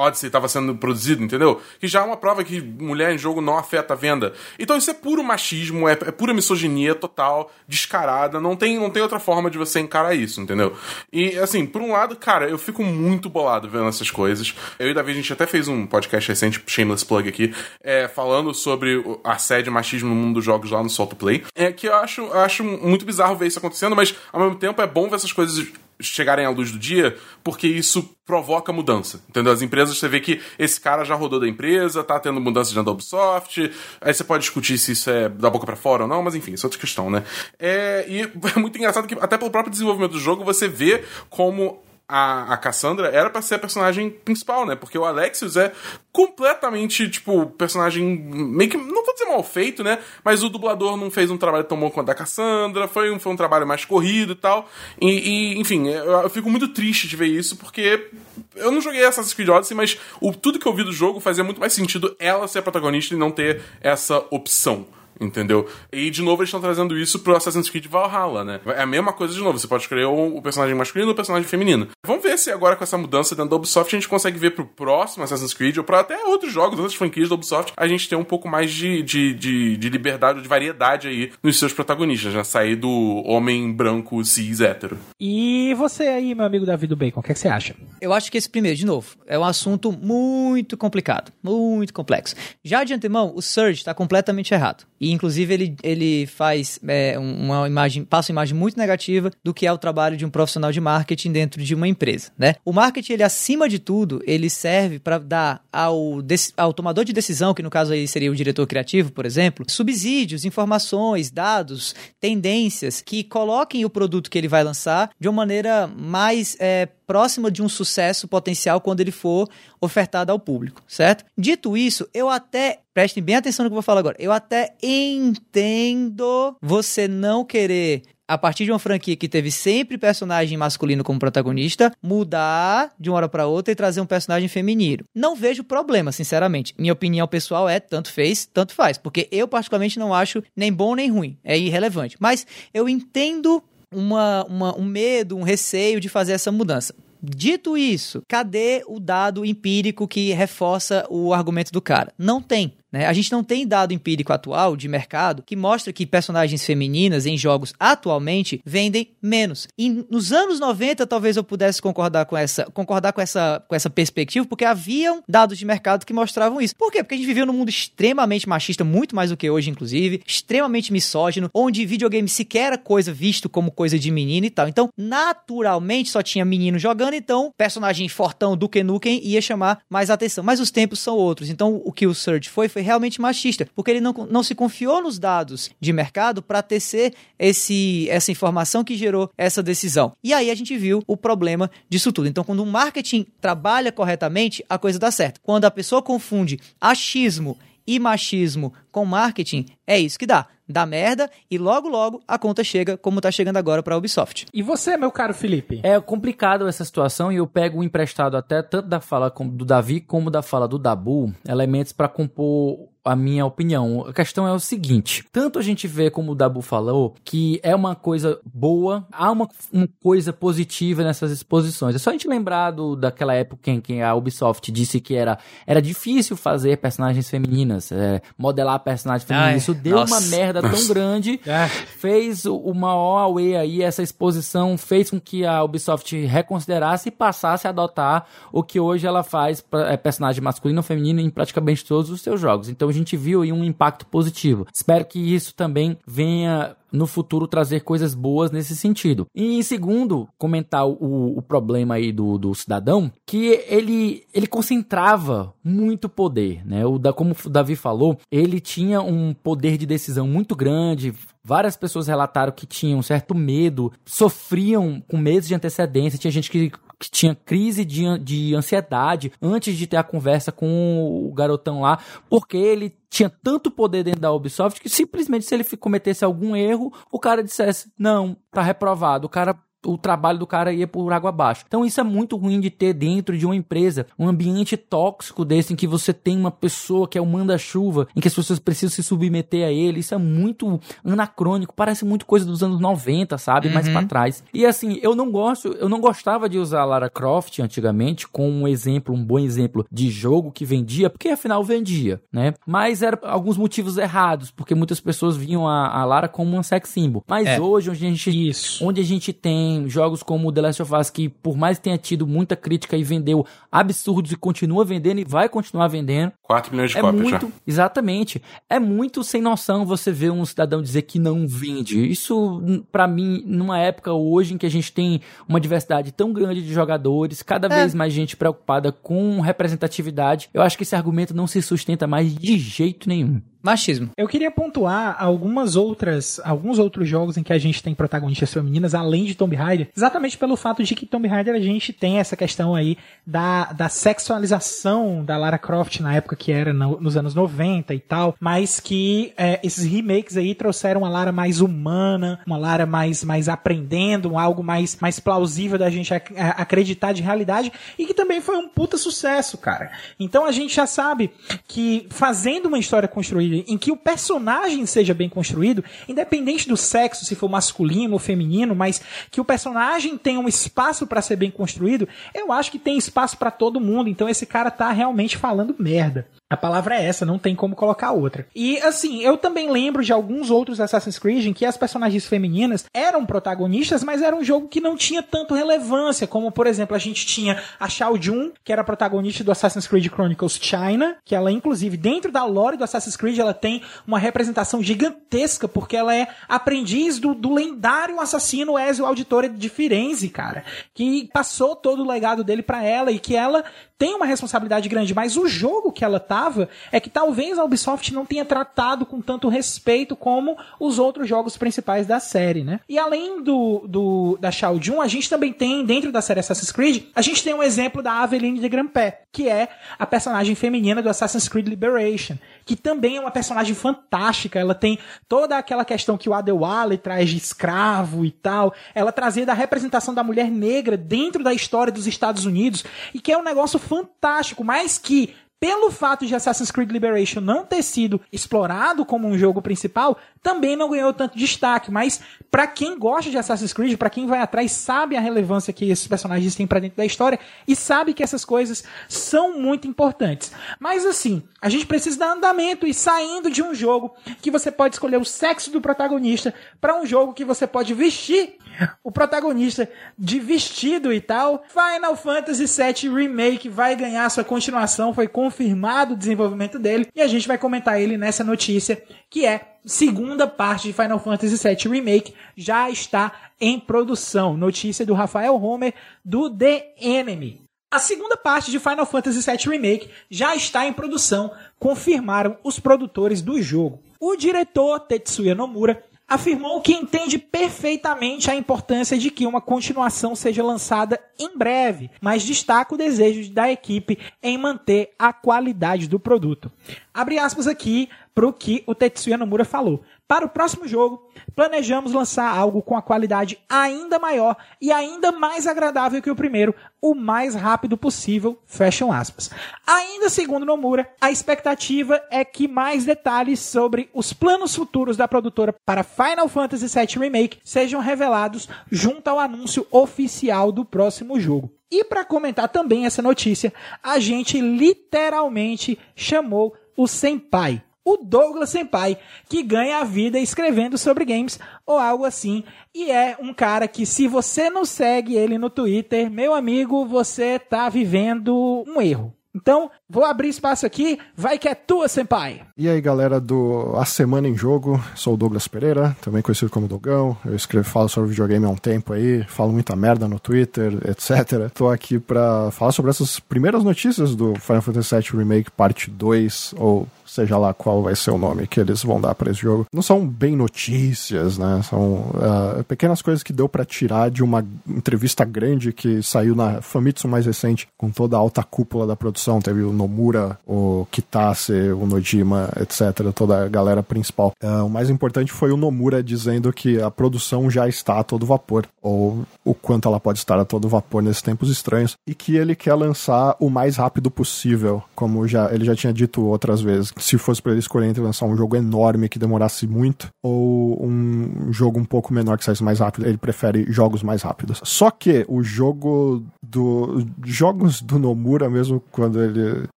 Odyssey estava sendo produzido, entendeu? Que já é uma prova que mulher em jogo não afeta a venda. Então isso é puro machismo, é, é pura misoginia total, descarada, não tem, não tem outra forma de você encarar isso, entendeu? E assim, por um lado, cara, eu fico muito bolado vendo essas coisas. Eu e Davi, a gente até fez um podcast recente, Shameless Plug aqui, é, falando sobre assédio e machismo no mundo dos jogos lá no Solto Play. É que eu acho, eu acho muito bizarro ver isso acontecendo, mas ao mesmo tempo é bom ver essas coisas chegarem à luz do dia, porque isso provoca mudança, entendeu? As empresas, você vê que esse cara já rodou da empresa, tá tendo mudança dentro da Ubisoft, aí você pode discutir se isso é da boca para fora ou não, mas enfim, isso é outra questão, né? É, e é muito engraçado que até pelo próprio desenvolvimento do jogo, você vê como a, a Cassandra era para ser a personagem principal, né? Porque o Alexios é completamente, tipo, personagem meio que, não vou dizer mal feito, né? Mas o dublador não fez um trabalho tão bom quanto a Cassandra, foi um, foi um trabalho mais corrido e tal. E, e enfim, eu, eu, fico muito triste de ver isso, porque eu não joguei Assassin's Creed Odyssey, mas o, tudo que eu vi do jogo fazia muito mais sentido ela ser a protagonista e não ter essa opção entendeu? E de novo eles estão trazendo isso pro Assassin's Creed Valhalla, né? É a mesma coisa de novo, você pode escolher o personagem masculino ou o personagem feminino. Vamos ver se agora com essa mudança dentro da Ubisoft a gente consegue ver pro próximo Assassin's Creed ou pra até outros jogos, outras franquias da Ubisoft, a gente ter um pouco mais de, de, de, de liberdade, de variedade aí nos seus protagonistas, já sair do homem branco cis hétero. E você aí, meu amigo Davi do Bacon, o que, é que você acha? Eu acho que esse primeiro, de novo, é um assunto muito complicado, muito complexo. Já de antemão, o Surge está completamente errado. E, inclusive, ele, ele faz é, uma imagem, passa uma imagem muito negativa do que é o trabalho de um profissional de marketing dentro de uma empresa, né? O marketing, ele, acima de tudo, ele serve para dar ao, ao tomador de decisão, que no caso aí seria o diretor criativo, por exemplo, subsídios, informações, dados, tendências que coloquem o produto que ele vai lançar de uma maneira mais é, próxima de um sucesso potencial quando ele for ofertado ao público, certo? Dito isso, eu até prestem bem atenção no que eu vou falar agora. Eu até entendo você não querer a partir de uma franquia que teve sempre personagem masculino como protagonista, mudar de uma hora para outra e trazer um personagem feminino. Não vejo problema, sinceramente. Minha opinião pessoal é tanto fez, tanto faz, porque eu particularmente não acho nem bom nem ruim, é irrelevante. Mas eu entendo uma, uma, um medo, um receio de fazer essa mudança. Dito isso, cadê o dado empírico que reforça o argumento do cara? Não tem. Né? A gente não tem dado empírico atual de mercado que mostra que personagens femininas em jogos atualmente vendem menos. E nos anos 90 talvez eu pudesse concordar com essa, concordar com essa, com essa perspectiva, porque haviam dados de mercado que mostravam isso. Por quê? Porque a gente vivia num mundo extremamente machista, muito mais do que hoje, inclusive, extremamente misógino, onde videogame sequer era coisa visto como coisa de menino e tal. Então, naturalmente, só tinha menino jogando, então personagem fortão do que Nukem ia chamar mais atenção. Mas os tempos são outros. Então, o que o Surge foi, foi foi realmente machista, porque ele não, não se confiou nos dados de mercado para tecer esse, essa informação que gerou essa decisão. E aí a gente viu o problema disso tudo. Então, quando o marketing trabalha corretamente, a coisa dá certo. Quando a pessoa confunde achismo e machismo com marketing, é isso que dá. Dá merda e logo logo a conta chega como tá chegando agora para a Ubisoft. E você, meu caro Felipe? É complicado essa situação e eu pego o emprestado até tanto da fala do Davi como da fala do Dabu, elementos para compor a minha opinião. A questão é o seguinte: tanto a gente vê, como o Dabu falou, que é uma coisa boa, há uma, uma coisa positiva nessas exposições. É só a gente lembrar do, daquela época em que a Ubisoft disse que era, era difícil fazer personagens femininas, é, modelar personagens femininas. Ai, Isso deu nossa. uma merda tão grande, É. fez o- uma OAE aí, essa exposição fez com que a Ubisoft reconsiderasse e passasse a adotar o que hoje ela faz pra, é, personagem masculino ou feminino em praticamente todos os seus jogos. Então a gente viu aí um impacto positivo. Espero que isso também venha no futuro trazer coisas boas nesse sentido. E em segundo, comentar o, o problema aí do, do cidadão, que ele, ele concentrava muito poder, né? O da, como o Davi falou, ele tinha um poder de decisão muito grande, Várias pessoas relataram que tinham certo medo, sofriam com meses de antecedência. Tinha gente que, que tinha crise de, de ansiedade antes de ter a conversa com o garotão lá, porque ele tinha tanto poder dentro da Ubisoft que simplesmente se ele cometesse algum erro, o cara dissesse: Não, tá reprovado. O cara o trabalho do cara ia por água abaixo. Então isso é muito ruim de ter dentro de uma empresa, um ambiente tóxico desse em que você tem uma pessoa que é o manda-chuva, em que as pessoas precisam se submeter a ele. Isso é muito anacrônico, parece muito coisa dos anos 90, sabe? Mais pra trás. E assim, eu não gosto, eu não gostava de usar a Lara Croft antigamente como um exemplo, um bom exemplo de jogo que vendia, porque afinal vendia, né? Mas era alguns motivos errados, porque muitas pessoas viam a, a Lara como um sex symbol. Mas É. hoje, onde a gente Isso. onde a gente tem jogos como The Last of Us que por mais que tenha tido muita crítica e vendeu absurdos e continua vendendo e vai continuar vendendo. 4 milhões de é cópias muito já. exatamente. É muito sem noção você ver um cidadão dizer que não vende. Isso pra mim numa época hoje em que a gente tem uma diversidade tão grande de jogadores cada vez mais gente preocupada com representatividade eu acho que esse argumento não se sustenta mais de jeito nenhum Machismo. Eu queria pontuar algumas outras, alguns outros jogos em que a gente tem protagonistas femininas, além de Tomb Raider, exatamente pelo fato de que Tomb Raider a gente tem essa questão aí da, da sexualização da Lara Croft na época que era no- nos anos 90 e tal, mas que é, esses remakes aí trouxeram uma Lara mais humana, uma Lara mais, mais aprendendo, algo mais, mais plausível da gente ac- a- acreditar de realidade e que também foi um puta sucesso, cara. Então a gente já sabe que fazendo uma história construída em que o personagem seja bem construído, independente do sexo, se for masculino ou feminino, mas que o personagem tenha um espaço pra ser bem construído, eu acho que tem espaço pra todo mundo. Então esse cara tá realmente falando merda. A palavra é essa, não tem como colocar outra. E assim, eu também lembro de alguns outros Assassin's Creed em que as personagens femininas eram protagonistas, mas era um jogo que não tinha tanto relevância, como por exemplo, a gente tinha a Shao Jun, que era protagonista do Assassin's Creed Chronicles China, que ela inclusive dentro da lore do Assassin's Creed ela tem uma representação gigantesca, porque ela é aprendiz do, do lendário assassino Ezio Auditore de Firenze, cara, que passou todo o legado dele pra ela e que ela tem uma responsabilidade grande, mas o jogo que ela tava é que talvez a Ubisoft não tenha tratado com tanto respeito como os outros jogos principais da série, né? E além do, do da Shao Jun, a gente também tem, dentro da série Assassin's Creed, a gente tem um exemplo da Aveline de Grampé, que é a personagem feminina do Assassin's Creed Liberation, que também é uma personagem fantástica, ela tem toda aquela questão que o Adewale traz de escravo e tal, ela trazia da representação da mulher negra dentro da história dos Estados Unidos, e que é um negócio fantástico, mas que pelo fato de Assassin's Creed Liberation não ter sido explorado como um jogo principal, também não ganhou tanto destaque. Mas pra quem gosta de Assassin's Creed, pra quem vai atrás, sabe a relevância que esses personagens têm pra dentro da história e sabe que essas coisas são muito importantes. Mas assim, a gente precisa dar andamento e saindo de um jogo que você pode escolher o sexo do protagonista pra um jogo que você pode vestir o protagonista de vestido e tal. Final Fantasy VII Remake vai ganhar sua continuação, foi confirmado o desenvolvimento dele e a gente vai comentar ele nessa notícia que é segunda parte de Final Fantasy VII Remake já está em produção. Notícia do Rafael Homer do The Enemy. A segunda parte de Final Fantasy VII Remake já está em produção, confirmaram os produtores do jogo. O diretor Tetsuya Nomura afirmou que entende perfeitamente a importância de que uma continuação seja lançada em breve, mas destaca o desejo da equipe em manter a qualidade do produto. Abre aspas aqui pro que o Tetsuya Nomura falou. Para o próximo jogo, planejamos lançar algo com a qualidade ainda maior e ainda mais agradável que o primeiro, o mais rápido possível, fecham aspas. Ainda segundo Nomura, a expectativa é que mais detalhes sobre os planos futuros da produtora para Final Fantasy VII Remake sejam revelados junto ao anúncio oficial do próximo jogo. E para comentar também essa notícia, a gente literalmente chamou o Senpai, o Douglas Senpai, que ganha a vida escrevendo sobre games ou algo assim. E é um cara que, se você não segue ele no Twitter, meu amigo, você tá vivendo um erro. Então, vou abrir espaço aqui, vai que é tua, Senpai. E aí, galera do A Semana em Jogo, sou o Douglas Pereira, também conhecido como Dogão. Eu escrevo, falo sobre videogame há um tempo aí, falo muita merda no Twitter, etc. Tô aqui pra falar sobre essas primeiras notícias do Final Fantasy VII Remake Parte 2, ou seja lá qual vai ser o nome que eles vão dar para esse jogo. Não são bem notícias, né? São uh, pequenas coisas que deu para tirar de uma entrevista grande que saiu na Famitsu mais recente, com toda a alta cúpula da produção. Teve o Nomura, o Kitase, o Nojima, etc. Toda a galera principal. Uh, o mais importante foi o Nomura dizendo que a produção já está a todo vapor, ou o quanto ela pode estar a todo vapor nesses tempos estranhos, e que ele quer lançar o mais rápido possível, como já ele já tinha dito outras vezes se fosse para ele escolher entre lançar um jogo enorme que demorasse muito ou um jogo um pouco menor que saísse mais rápido, ele prefere jogos mais rápidos. Só que o jogo do jogos do Nomura mesmo quando ele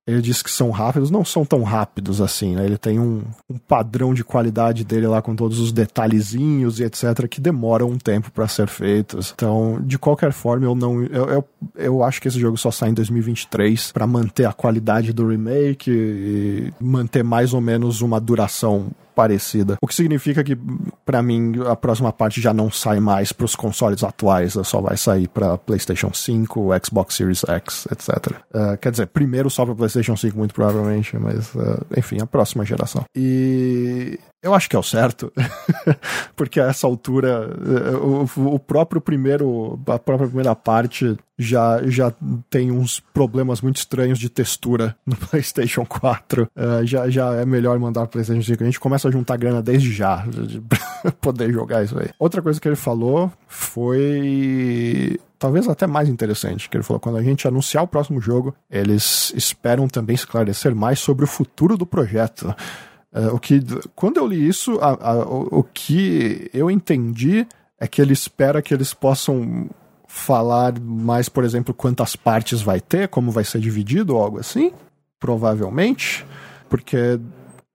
ele diz que são rápidos, não são tão rápidos assim, né? Ele tem um, um padrão de qualidade dele lá com todos os detalhezinhos e etc que demoram um tempo para ser feitos. Então, de qualquer forma, eu não eu, eu, eu acho que esse jogo só sai em 2023 para manter a qualidade do remake e manter ter mais ou menos uma duração parecida. O que significa que, para mim, a próxima parte já não sai mais para os consoles atuais, só vai sair para PlayStation 5, Xbox Series X, etc. Uh, quer dizer, primeiro só para PlayStation 5, muito provavelmente, mas, uh, enfim, a próxima geração. E eu acho que é o certo, porque a essa altura, eh, o, o, próprio primeiro, a própria primeira parte já, já tem uns problemas muito estranhos de textura no PlayStation 4. Uh, já, já é melhor mandar PlayStation 5. A gente começa a juntar grana desde já pra poder jogar isso aí. Outra coisa que ele falou foi talvez até mais interessante, que ele falou, quando a gente anunciar o próximo jogo, eles esperam também esclarecer mais sobre o futuro do projeto. Uh, o que, quando eu li isso, a, a, o, o que eu entendi é que ele espera que eles possam falar mais, por exemplo, quantas partes vai ter, como vai ser dividido ou algo assim, provavelmente, porque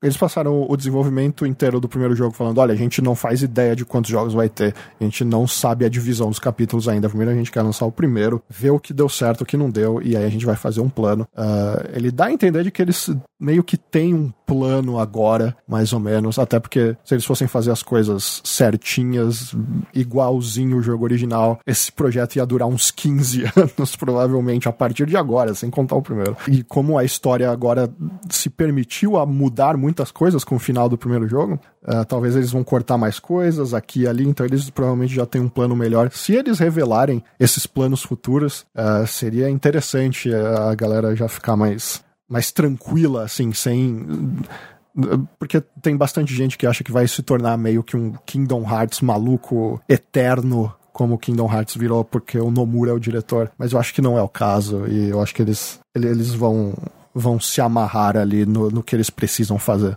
eles passaram o desenvolvimento inteiro do primeiro jogo falando: olha, a gente não faz ideia de quantos jogos vai ter, a gente não sabe a divisão dos capítulos ainda. Primeiro a gente quer lançar o primeiro, ver o que deu certo, o que não deu, e aí a gente vai fazer um plano. Uh, ele dá a entender de que eles meio que têm um plano agora, mais ou menos, até porque se eles fossem fazer as coisas certinhas, igualzinho o jogo original, esse projeto ia durar uns 15 anos, provavelmente, a partir de agora, sem contar o primeiro. E como a história agora se permitiu a mudar muitas coisas com o final do primeiro jogo. Uh, talvez eles vão cortar mais coisas aqui e ali, então eles provavelmente já têm um plano melhor. Se eles revelarem esses planos futuros, uh, seria interessante a galera já ficar mais, mais tranquila, assim, sem porque tem bastante gente que acha que vai se tornar meio que um Kingdom Hearts maluco eterno como o Kingdom Hearts virou porque o Nomura é o diretor, mas eu acho que não é o caso e eu acho que eles eles vão vão se amarrar ali no, no que eles precisam fazer.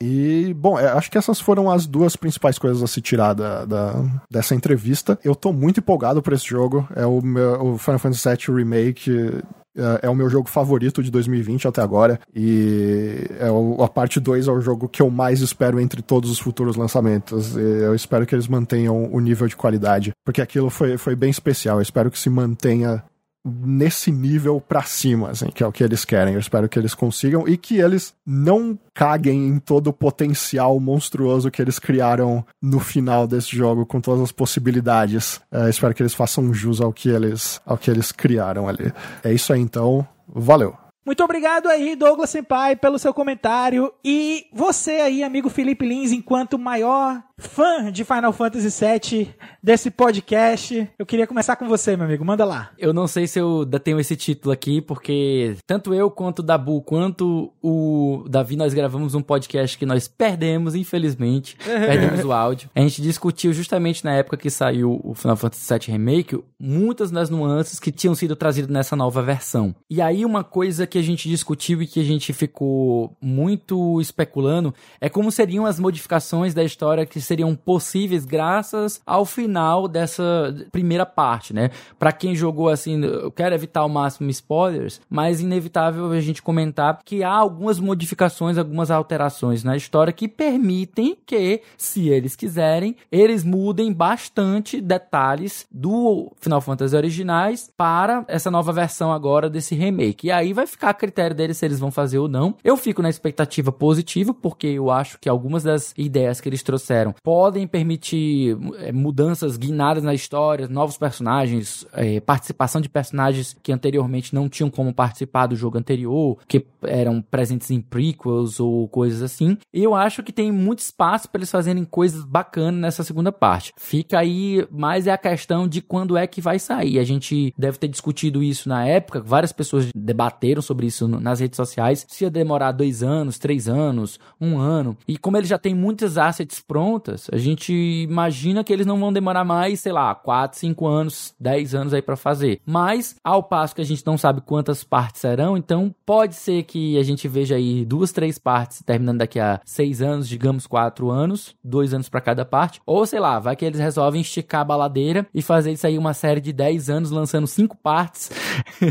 E, bom, é, acho que essas foram as duas principais coisas a se tirar da, da, dessa entrevista. Eu tô muito empolgado por esse jogo. É o, meu, o Final Fantasy VII Remake. É, é o meu jogo favorito de 2020 até agora. E é a parte 2 é o jogo que eu mais espero entre todos os futuros lançamentos. E eu espero que eles mantenham o nível de qualidade. Porque aquilo foi, foi bem especial. Eu espero que se mantenha nesse nível pra cima, assim, que é o que eles querem. Eu espero que eles consigam e que eles não caguem em todo o potencial monstruoso que eles criaram no final desse jogo, com todas as possibilidades. Uh, espero que eles façam jus ao que eles, ao que eles criaram ali. É isso aí, então. Valeu! Muito obrigado aí, Douglas Senpai, pelo seu comentário. E você aí, amigo Felipe Lins, enquanto maior fã de Final Fantasy VII, desse podcast. Eu queria começar com você, meu amigo. Manda lá. Eu não sei se eu tenho esse título aqui, porque tanto eu quanto o Dabu, quanto o Davi, nós gravamos um podcast que nós perdemos, infelizmente. perdemos o áudio. A gente discutiu justamente na época que saiu o Final Fantasy VII Remake, muitas das nuances que tinham sido trazidas nessa nova versão. E aí uma coisa que a gente discutiu e que a gente ficou muito especulando é como seriam as modificações da história que seriam possíveis graças ao final dessa primeira parte, né? Para quem jogou assim, eu quero evitar ao máximo spoilers, mas inevitável a gente comentar que há algumas modificações, algumas alterações na história que permitem que, se eles quiserem, eles mudem bastante detalhes do Final Fantasy originais para essa nova versão agora desse remake. E aí vai ficar a critério deles se eles vão fazer ou não. Eu fico na expectativa positiva, porque eu acho que algumas das ideias que eles trouxeram podem permitir é, mudanças guinadas na história, novos personagens, é, participação de personagens que anteriormente não tinham como participar do jogo anterior, que eram presentes em prequels ou coisas assim. Eu acho que tem muito espaço para eles fazerem coisas bacanas nessa segunda parte. Fica aí mais é a questão de quando é que vai sair. A gente deve ter discutido isso na época, várias pessoas debateram sobre isso nas redes sociais, se ia demorar dois anos, três anos, um ano. E como eles já têm muitas assets prontas, a gente imagina que eles não vão demorar mais, sei lá, quatro, cinco anos, dez anos aí para fazer. Mas, ao passo que a gente não sabe quantas partes serão, então pode ser que a gente veja aí duas, três partes terminando daqui a seis anos, digamos quatro anos, dois anos para cada parte. Ou sei lá, vai que eles resolvem esticar a baladeira e fazer isso aí uma série de dez anos lançando cinco partes,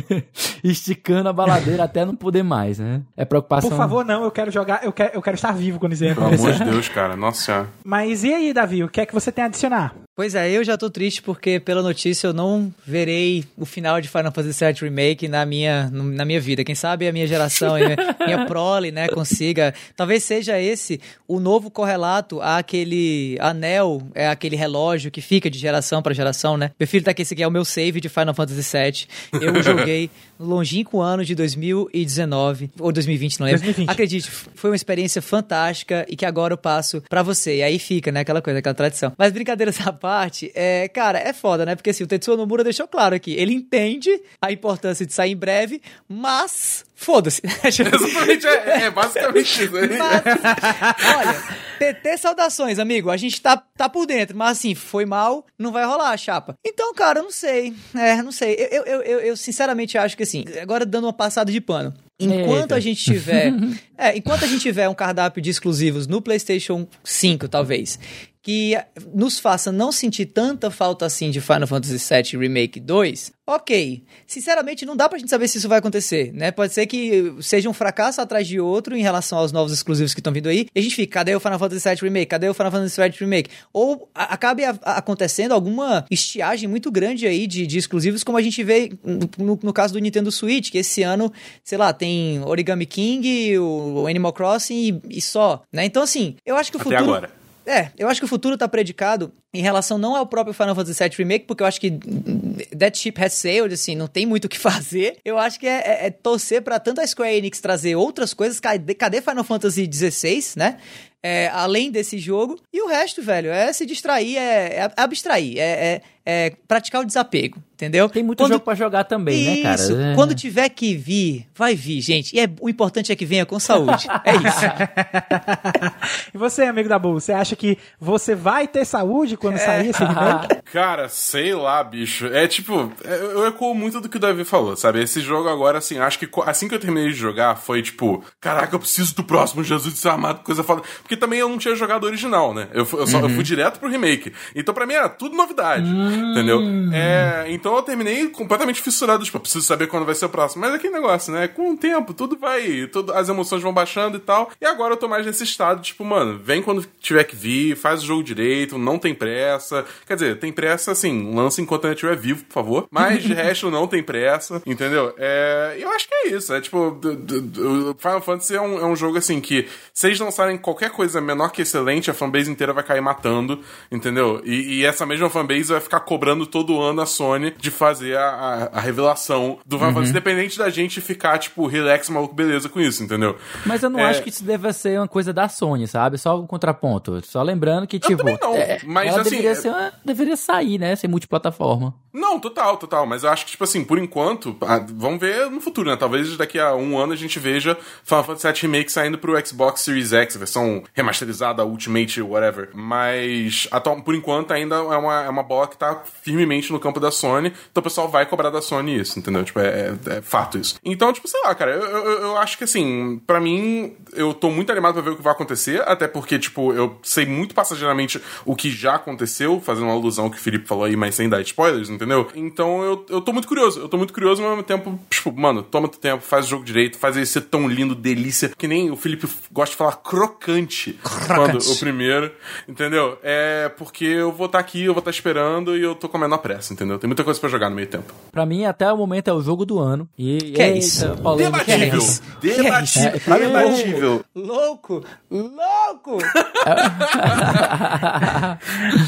esticando a baladeira até não poder mais, né? É preocupação. Por favor, não, eu quero jogar, eu quero, eu quero estar vivo quando isso ia Pelo amor acontecer. de Deus, cara. Nossa senhora. Mas e aí, Davi, o que é que você tem a adicionar? Pois é, eu já tô triste porque, pela notícia, eu não verei o final de Final Fantasy VII Remake na minha, na minha vida. Quem sabe a minha geração, a minha, minha prole, né, consiga. Talvez seja esse o novo correlato àquele anel, é aquele relógio que fica de geração para geração, né? Meu filho tá aqui, esse aqui é o meu save de Final Fantasy VII. Eu joguei no longínquo ano de 2019, ou 2020, não lembro. 2020. Acredite, foi uma experiência fantástica e que agora eu passo pra você. E aí fica, né, aquela coisa, aquela tradição. Mas brincadeiras à parte, é, cara, é foda, né? Porque assim, o Tetsuo Nomura deixou claro aqui, ele entende a importância de sair em breve, mas foda-se. Exatamente, é, é basicamente isso. aí. Mas, olha, TT saudações, amigo. A gente tá, tá por dentro, mas assim, foi mal, não vai rolar, chapa. Então, cara, eu não sei. É, não sei. Eu, eu, eu, eu sinceramente acho que assim, agora dando uma passada de pano. Enquanto Eita. a gente tiver. é, enquanto a gente tiver um cardápio de exclusivos no PlayStation 5, talvez, que nos faça não sentir tanta falta assim de Final Fantasy VII Remake 2, ok. Sinceramente, não dá pra gente saber se isso vai acontecer, né? Pode ser que seja um fracasso atrás de outro em relação aos novos exclusivos que estão vindo aí. E a gente fica, cadê o Final Fantasy VII Remake? Cadê o Final Fantasy VII Remake? Ou acabe acontecendo alguma estiagem muito grande aí de, de exclusivos, como a gente vê no, no caso do Nintendo Switch, que esse ano, sei lá, tem Origami King, o, o Animal Crossing e, e só, né? Então, assim, eu acho que o Até futuro... agora. É, eu acho que o futuro tá predicado em relação não ao próprio Final Fantasy VII Remake, porque eu acho que that ship has sailed, assim, não tem muito o que fazer. Eu acho que é, é- é torcer pra tanto a Square Enix trazer outras coisas, cadê, cadê Final Fantasy XVI, né? É, além desse jogo. E o resto, velho, é se distrair, é, é abstrair, é, é- é praticar o desapego, entendeu? Tem muito Quando- jogo pra jogar também, né, cara? Isso, É. quando tiver que vir, vai vir, gente. E é- o importante é que venha com saúde. É isso. E você, amigo da Bull, você acha que você vai ter saúde quando sair esse remake? Cara, sei lá, bicho. É tipo, é, eu eco muito do que o Davi falou, sabe? Esse jogo agora, assim, acho que assim que eu terminei de jogar, foi tipo, caraca, eu preciso do próximo Jesus de ser amado, coisa foda. Porque também eu não tinha jogado o original, né? Eu, eu só, eu fui direto pro remake. Então pra mim era tudo novidade, entendeu? É, então eu terminei completamente fissurado, tipo, preciso saber quando vai ser o próximo. Mas é aquele negócio, né? Com o tempo, tudo vai, tudo, as emoções vão baixando e tal. E agora eu tô mais nesse estado, tipo, mano, vem quando tiver que vir, faz o jogo direito, não tem pressa. Quer dizer, tem pressa, assim, lança enquanto eu estiver vivo, por favor. Mas de resto, não tem pressa, entendeu? É, eu acho que é isso. É tipo, Final Fantasy é um, é um jogo, assim, que se eles lançarem qualquer coisa menor que excelente, a fanbase inteira vai cair matando, entendeu? E, e essa mesma fanbase vai ficar cobrando todo ano a Sony de fazer a, a, a revelação do Final Fantasy, independente da gente ficar, tipo, relax, maluco, beleza com isso, entendeu? Mas eu não É. acho que isso deva ser uma coisa da Sony, sabe? Só um contraponto. Só lembrando que, Eu tipo. também não, é, mas, ela assim, deveria, é- ser uma- deveria sair, né? Ser multiplataforma. Não, total, total. Mas eu acho que, tipo assim, por enquanto, vamos ver no futuro, né? Talvez daqui a um ano a gente veja Final Fantasy VII Remake saindo pro Xbox Series X, versão remasterizada, Ultimate, whatever. Mas, atual, por enquanto, ainda é uma, é uma bola que tá firmemente no campo da Sony. Então o pessoal vai cobrar da Sony isso, entendeu? Tipo, é, é- é fato isso. Então, tipo, sei lá, cara, eu, eu, eu acho que, assim, pra mim, eu tô muito animado pra ver o que vai acontecer, até porque, tipo, eu sei muito passageiramente o que já aconteceu, fazendo uma alusão ao que o Felipe falou aí, mas sem dar spoilers, entendeu? Então eu, eu tô muito curioso. Eu tô muito curioso, mas ao mesmo tempo, tipo, mano, toma teu tempo, faz o jogo direito, faz ele ser tão lindo, delícia, que nem o Felipe gosta de falar crocante, quando o primeiro, entendeu? É porque eu vou estar aqui, eu vou estar esperando e eu tô comendo a pressa, entendeu? Tem muita coisa pra jogar no meio tempo. Pra mim, até o momento, é o jogo do ano. E, Que é isso? polêmica. Debatível! isso? Debatível! É, pra mim, Debatível! Louco! Louco!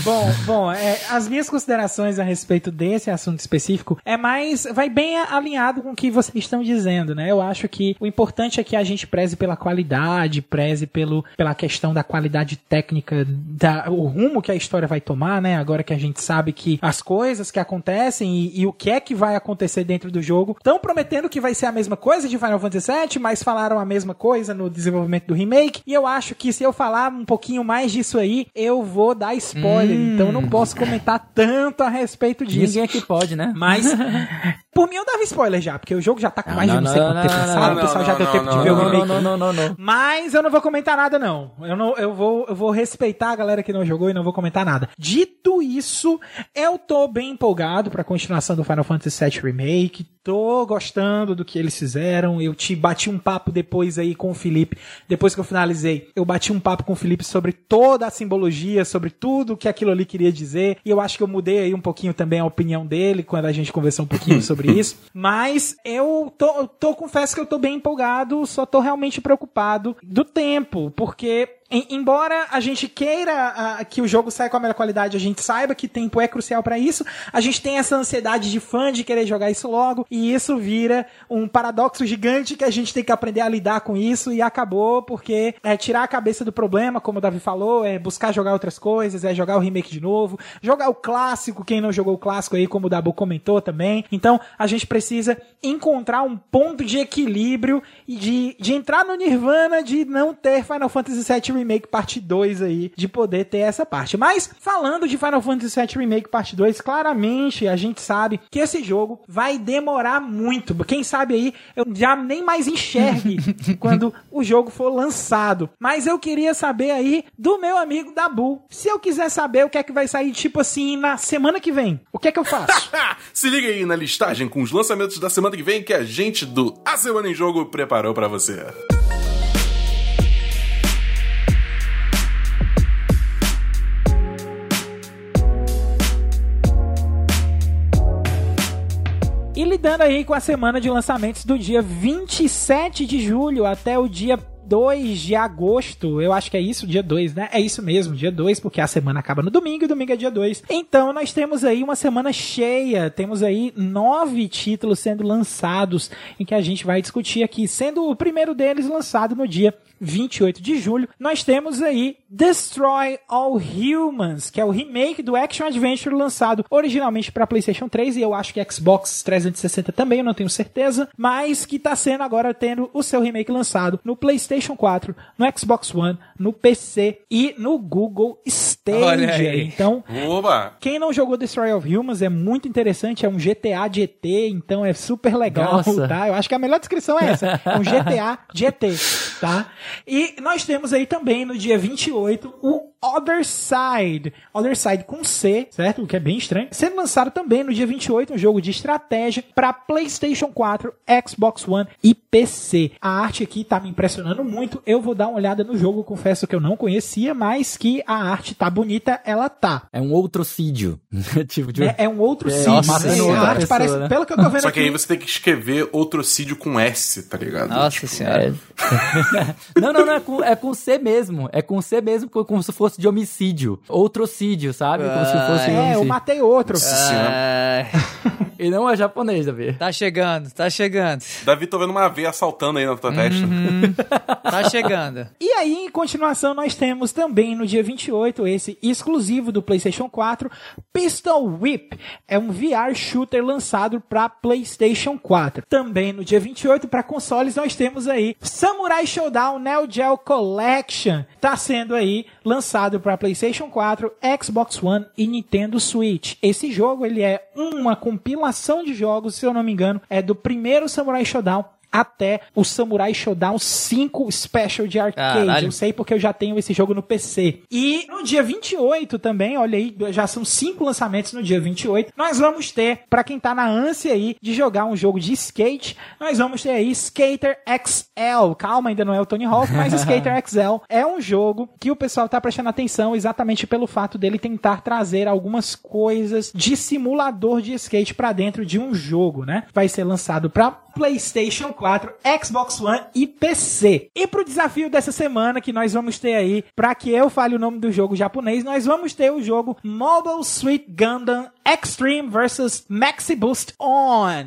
Bom, bom, é, as minhas considerações a respeito desse assunto específico é mais, vai bem alinhado com o que vocês estão dizendo, né? Eu acho que o importante é que a gente preze pela qualidade, preze pelo, pela questão da qualidade técnica, da, o rumo que a história vai tomar, né? Agora que a gente sabe que as coisas que acontecem e, e o que é que vai acontecer dentro do jogo estão prometendo que vai ser a mesma coisa de Final Fantasy VII, mas falaram a mesma coisa no desenvolvimento do remake. E eu acho que se eu falar um pouquinho mais disso aí, eu vou dar spoiler. Então eu não posso comentar tanto a respeito disso. Ninguém aqui pode, né? Mas, por mim eu dava spoiler já, porque o jogo já tá com Não, mais de não, não sei não, quanto tempo não, lançado, não, o pessoal já não, deu não, tempo de não, ver o não, remake. não, não, não, não. Mas eu não vou comentar nada, não. Eu, não, eu, vou, eu vou respeitar a galera que não jogou e não vou comentar nada. Dito isso, eu tô bem empolgado pra continuação do Final Fantasy VII Remake. Tô gostando do que eles fizeram. Eu te bati um papo depois aí com o Felipe. Depois que eu finalizei, eu bati um papo com o Felipe sobre toda a simbologia, sobre tudo que aquilo ali queria dizer. E eu acho que eu mudei aí um pouquinho também a opinião dele quando a gente conversou um pouquinho sobre isso. Mas eu tô, eu tô, confesso que eu tô bem empolgado, só tô realmente preocupado do tempo, porque em- embora a gente queira ah, que o jogo saia com a melhor qualidade, a gente saiba que tempo é crucial pra isso, a gente tem essa ansiedade de fã de querer jogar isso logo, e isso vira um paradoxo gigante que a gente tem que aprender a lidar com isso, e acabou porque é tirar a cabeça do problema, como o Davi falou, é buscar jogar outras coisas, é jogar o remake de novo, jogar o clássico, quem não jogou o clássico aí, como o Dabu comentou também. Então, a gente precisa encontrar um ponto de equilíbrio e de, de entrar no nirvana de não ter Final Fantasy VII Remake Parte 2 aí, de poder ter essa parte. Mas, falando de Final Fantasy VII Remake Parte 2, claramente a gente sabe que esse jogo vai demorar muito. Quem sabe aí eu já nem mais enxergue quando o jogo for lançado. Mas eu queria saber aí do meu amigo Dabu. Se eu quiser saber o que é que vai sair, tipo assim, na semana que vem, o que é que eu faço? Se liga aí na listagem com os lançamentos da semana que vem que a gente do A Semana em Jogo preparou pra você. E lidando aí com a semana de lançamentos do dia 27 de julho até o dia 2 de agosto, eu acho que é isso, dia 2, né? É isso mesmo, dia 2, porque a semana acaba no domingo e domingo é dia 2. Então nós temos aí uma semana cheia, temos aí nove títulos sendo lançados, em que a gente vai discutir aqui, sendo o primeiro deles lançado no dia 28 de julho, nós temos aí Destroy All Humans, que é o remake do Action Adventure lançado originalmente para PlayStation 3 e eu acho que Xbox 360 também, eu não tenho certeza, mas que tá sendo agora tendo o seu remake lançado no PlayStation 4, no Xbox One, no PC e no Google Stadia. Então, Oba! quem não jogou Destroy All Humans é muito interessante, é um GTA de ET, então é super legal, Nossa. tá? Eu acho que a melhor descrição é essa, é um GTA de ET, tá? E nós temos aí também no dia 28 o Other Side, Other Side com C, certo? O que é bem estranho. Sendo lançado também no dia 28 um jogo de estratégia para PlayStation 4, Xbox One e PC. A arte aqui tá me impressionando muito. Eu vou dar uma olhada no jogo, confesso que eu não conhecia, mas que a arte tá bonita, ela tá. É um outrocídio. tipo, de... É, é um outro É, sítio. nossa, outra a arte pessoa, parece, né? pelo que eu tô vendo Só que aqui, aí você tem que escrever outrocídio com S, tá ligado? Nossa Tipo, senhora. É. não, não, não, é com, é com C mesmo. É com C mesmo, como se fosse fosse de homicídio. Outrocídio, sabe? Como se fosse. É, eu matei outro. Ah, E não é japonês, Davi. tá chegando, tá chegando. Davi, tô vendo uma veia assaltando aí na tua testa. Tá chegando. E aí, em continuação, nós temos também no dia 28, esse exclusivo do PlayStation 4, Pistol Whip. É um VR shooter lançado para PlayStation 4. Também no dia 28, para consoles, nós temos aí Samurai Showdown Neo Geo Collection. Tá sendo aí lançado para PlayStation 4, Xbox One e Nintendo Switch. Esse jogo, ele é uma compilação de jogos, se eu não me engano, é do primeiro Samurai Showdown até o Samurai Showdown 5 Special de arcade. Caralho. Eu sei porque eu já tenho esse jogo no PC. E no dia 28 também, olha aí, já são cinco lançamentos no dia 28. Nós vamos ter, pra quem tá na ânsia aí de jogar um jogo de skate, nós vamos ter aí Skater XL. Calma, ainda não é o Tony Hawk, mas Skater XL é um jogo que o pessoal tá prestando atenção exatamente pelo fato dele tentar trazer algumas coisas de simulador de skate pra dentro de um jogo, né? Vai ser lançado pra PlayStation 4, Xbox One e PC. E pro desafio dessa semana que nós vamos ter aí, pra que eu fale o nome do jogo japonês, nós vamos ter o jogo Mobile Suit Gundam Extreme vs Maxi Boost On.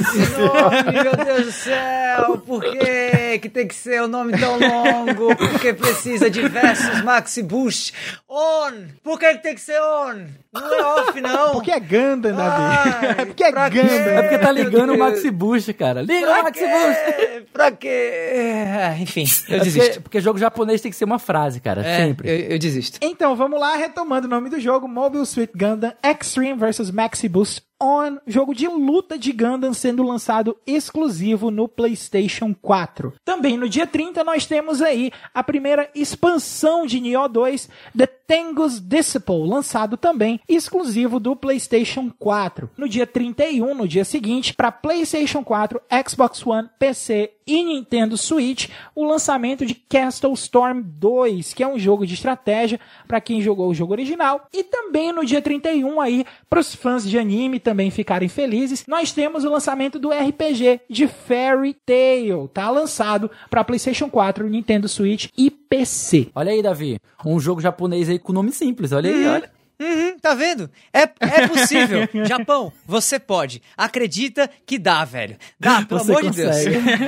Esse nome, meu Deus do céu, por que que tem que ser um nome tão longo? Porque precisa de versos Maxi Bush. On! Por que que tem que ser on? Não é off, não. Porque é Gundam, Davi. Ai, É porque é pra quê? Gundam. É porque tá ligando o. Maxi Boost, cara. Liga o Pra Maxi Boost! quê? Pra quê? Ah, Enfim, eu É porque, desisto. porque jogo japonês tem que ser uma frase, cara. É, sempre. eu, eu desisto. Então, vamos lá, retomando o nome do jogo, Mobile Suit Gundam Extreme vs Maxi Boost On, jogo de luta de Gundam sendo lançado exclusivo no PlayStation 4. Também no dia 30 nós temos aí a primeira expansão de Nioh 2, The Tengu's Disciple, lançado também exclusivo do PlayStation 4. No dia 31, no dia seguinte, para PlayStation 4, Xbox One, PC e Nintendo Switch, o lançamento de Castle Storm 2, que é um jogo de estratégia para quem jogou o jogo original. E também no dia 31 aí, para os fãs de anime também ficarem felizes, nós temos o lançamento do RPG de Fairy Tail, tá lançado para PlayStation 4, Nintendo Switch e PC. Olha aí, Davi. Um jogo japonês aí com nome simples. Olha aí, olha. Uhum, tá vendo? É, é possível. Japão, você pode. Acredita que dá, velho. Dá, pelo Você amor de Deus. consegue.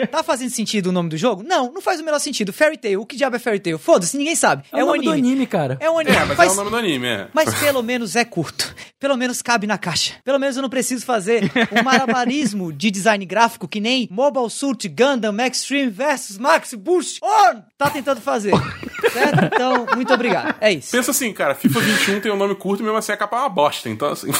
Dá. Tá fazendo sentido o nome do jogo? Não, não faz o menor sentido. Fairy Tail, o que diabo é Fairy Tail? Foda-se, ninguém sabe. É, o nome do anime, cara. É um anime. É, mas é o nome do anime, é. Mas pelo menos é curto. Pelo menos cabe na caixa. Pelo menos eu não preciso fazer um malabarismo de design gráfico que nem Mobile Suit Gundam Extreme vs Max Boost On tá tentando fazer. Certo? Então, muito obrigado. É isso. Pensa assim, cara, FIFA 21 tem um nome curto e mesmo assim a capa é uma bosta. Então, assim.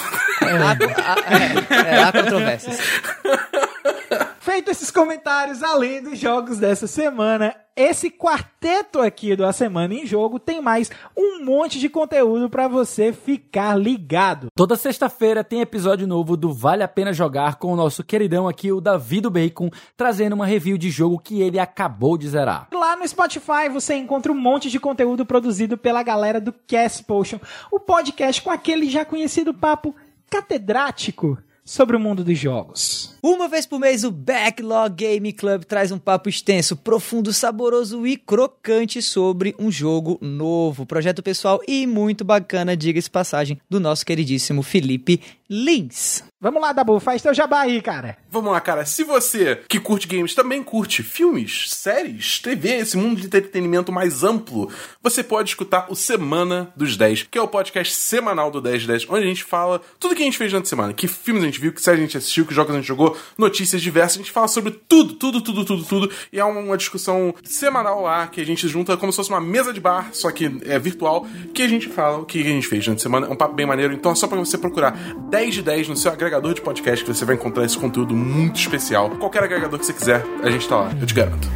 Há, há- é, é, há controvérsias. Feito esses comentários, além dos jogos dessa semana, esse quarteto aqui do A Semana em Jogo tem mais um monte de conteúdo para você ficar ligado. Toda sexta-feira tem episódio novo do Vale a Pena Jogar com o nosso queridão aqui, o Davi do Bacon, trazendo uma review de jogo que ele acabou de zerar. Lá no Spotify você encontra um monte de conteúdo produzido pela galera do Cast Potion, o podcast com aquele já conhecido papo catedrático sobre o mundo dos jogos. Uma vez por mês, o Backlog Game Club traz um papo extenso, profundo, saboroso e crocante sobre um jogo novo, projeto pessoal e muito bacana, diga-se passagem, do nosso queridíssimo Felipe Lins. Vamos lá, Dabu, faz teu jabá aí, cara. Vamos lá, cara. Se você que curte games também curte filmes, séries, TV, esse mundo de entretenimento mais amplo, você pode escutar o Semana dos 10, que é o podcast semanal do 10 de 10, onde a gente fala tudo que a gente fez durante a semana. Que filmes a gente viu, que séries a gente assistiu, que jogos a gente jogou, notícias diversas. A gente fala sobre tudo, tudo, tudo, tudo, tudo. E é uma discussão semanal lá, que a gente junta como se fosse uma mesa de bar, só que é virtual, que a gente fala o que a gente fez durante a semana. É um papo bem maneiro. Então é só pra você procurar 10 de 10 no seu agregador de podcast que você vai encontrar esse conteúdo muito especial. Qualquer agregador que você quiser, a gente tá lá, eu te garanto.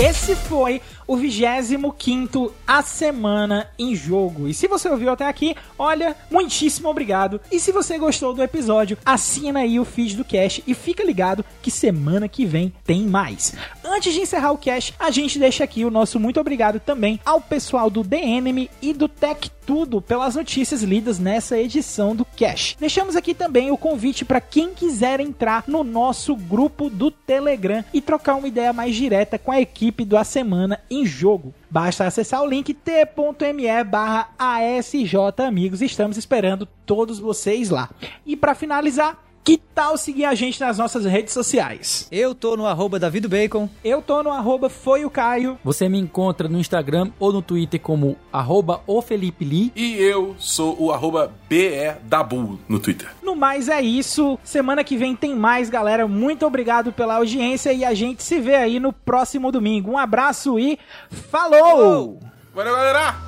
Esse foi o 25 A Semana em Jogo. E se você ouviu até aqui, olha, muitíssimo obrigado. E se você gostou do episódio, assina aí o feed do Cash e fica ligado que semana que vem tem mais. Antes de encerrar o Cash, a gente deixa aqui o nosso muito obrigado também ao pessoal do The Enemy e do Tech Tudo pelas notícias lidas nessa edição do Cash. Deixamos aqui também o convite para quem quiser entrar no nosso grupo do Telegram e trocar uma ideia mais direta com a equipe do A Semana em Jogo. Basta acessar o link t.me barra ASJ Amigos. Estamos esperando todos vocês lá. E para finalizar, que tal seguir a gente nas nossas redes sociais? Eu tô no arroba davidobacon. Eu tô no arroba foi o Caio. Você me encontra no Instagram ou no Twitter como arroba o Felipe Lee. E eu sou o arroba BEDabu no Twitter. No mais é isso. Semana que vem tem mais, galera. Muito obrigado pela audiência e a gente se vê aí no próximo domingo. Um abraço e falou! Valeu, galera!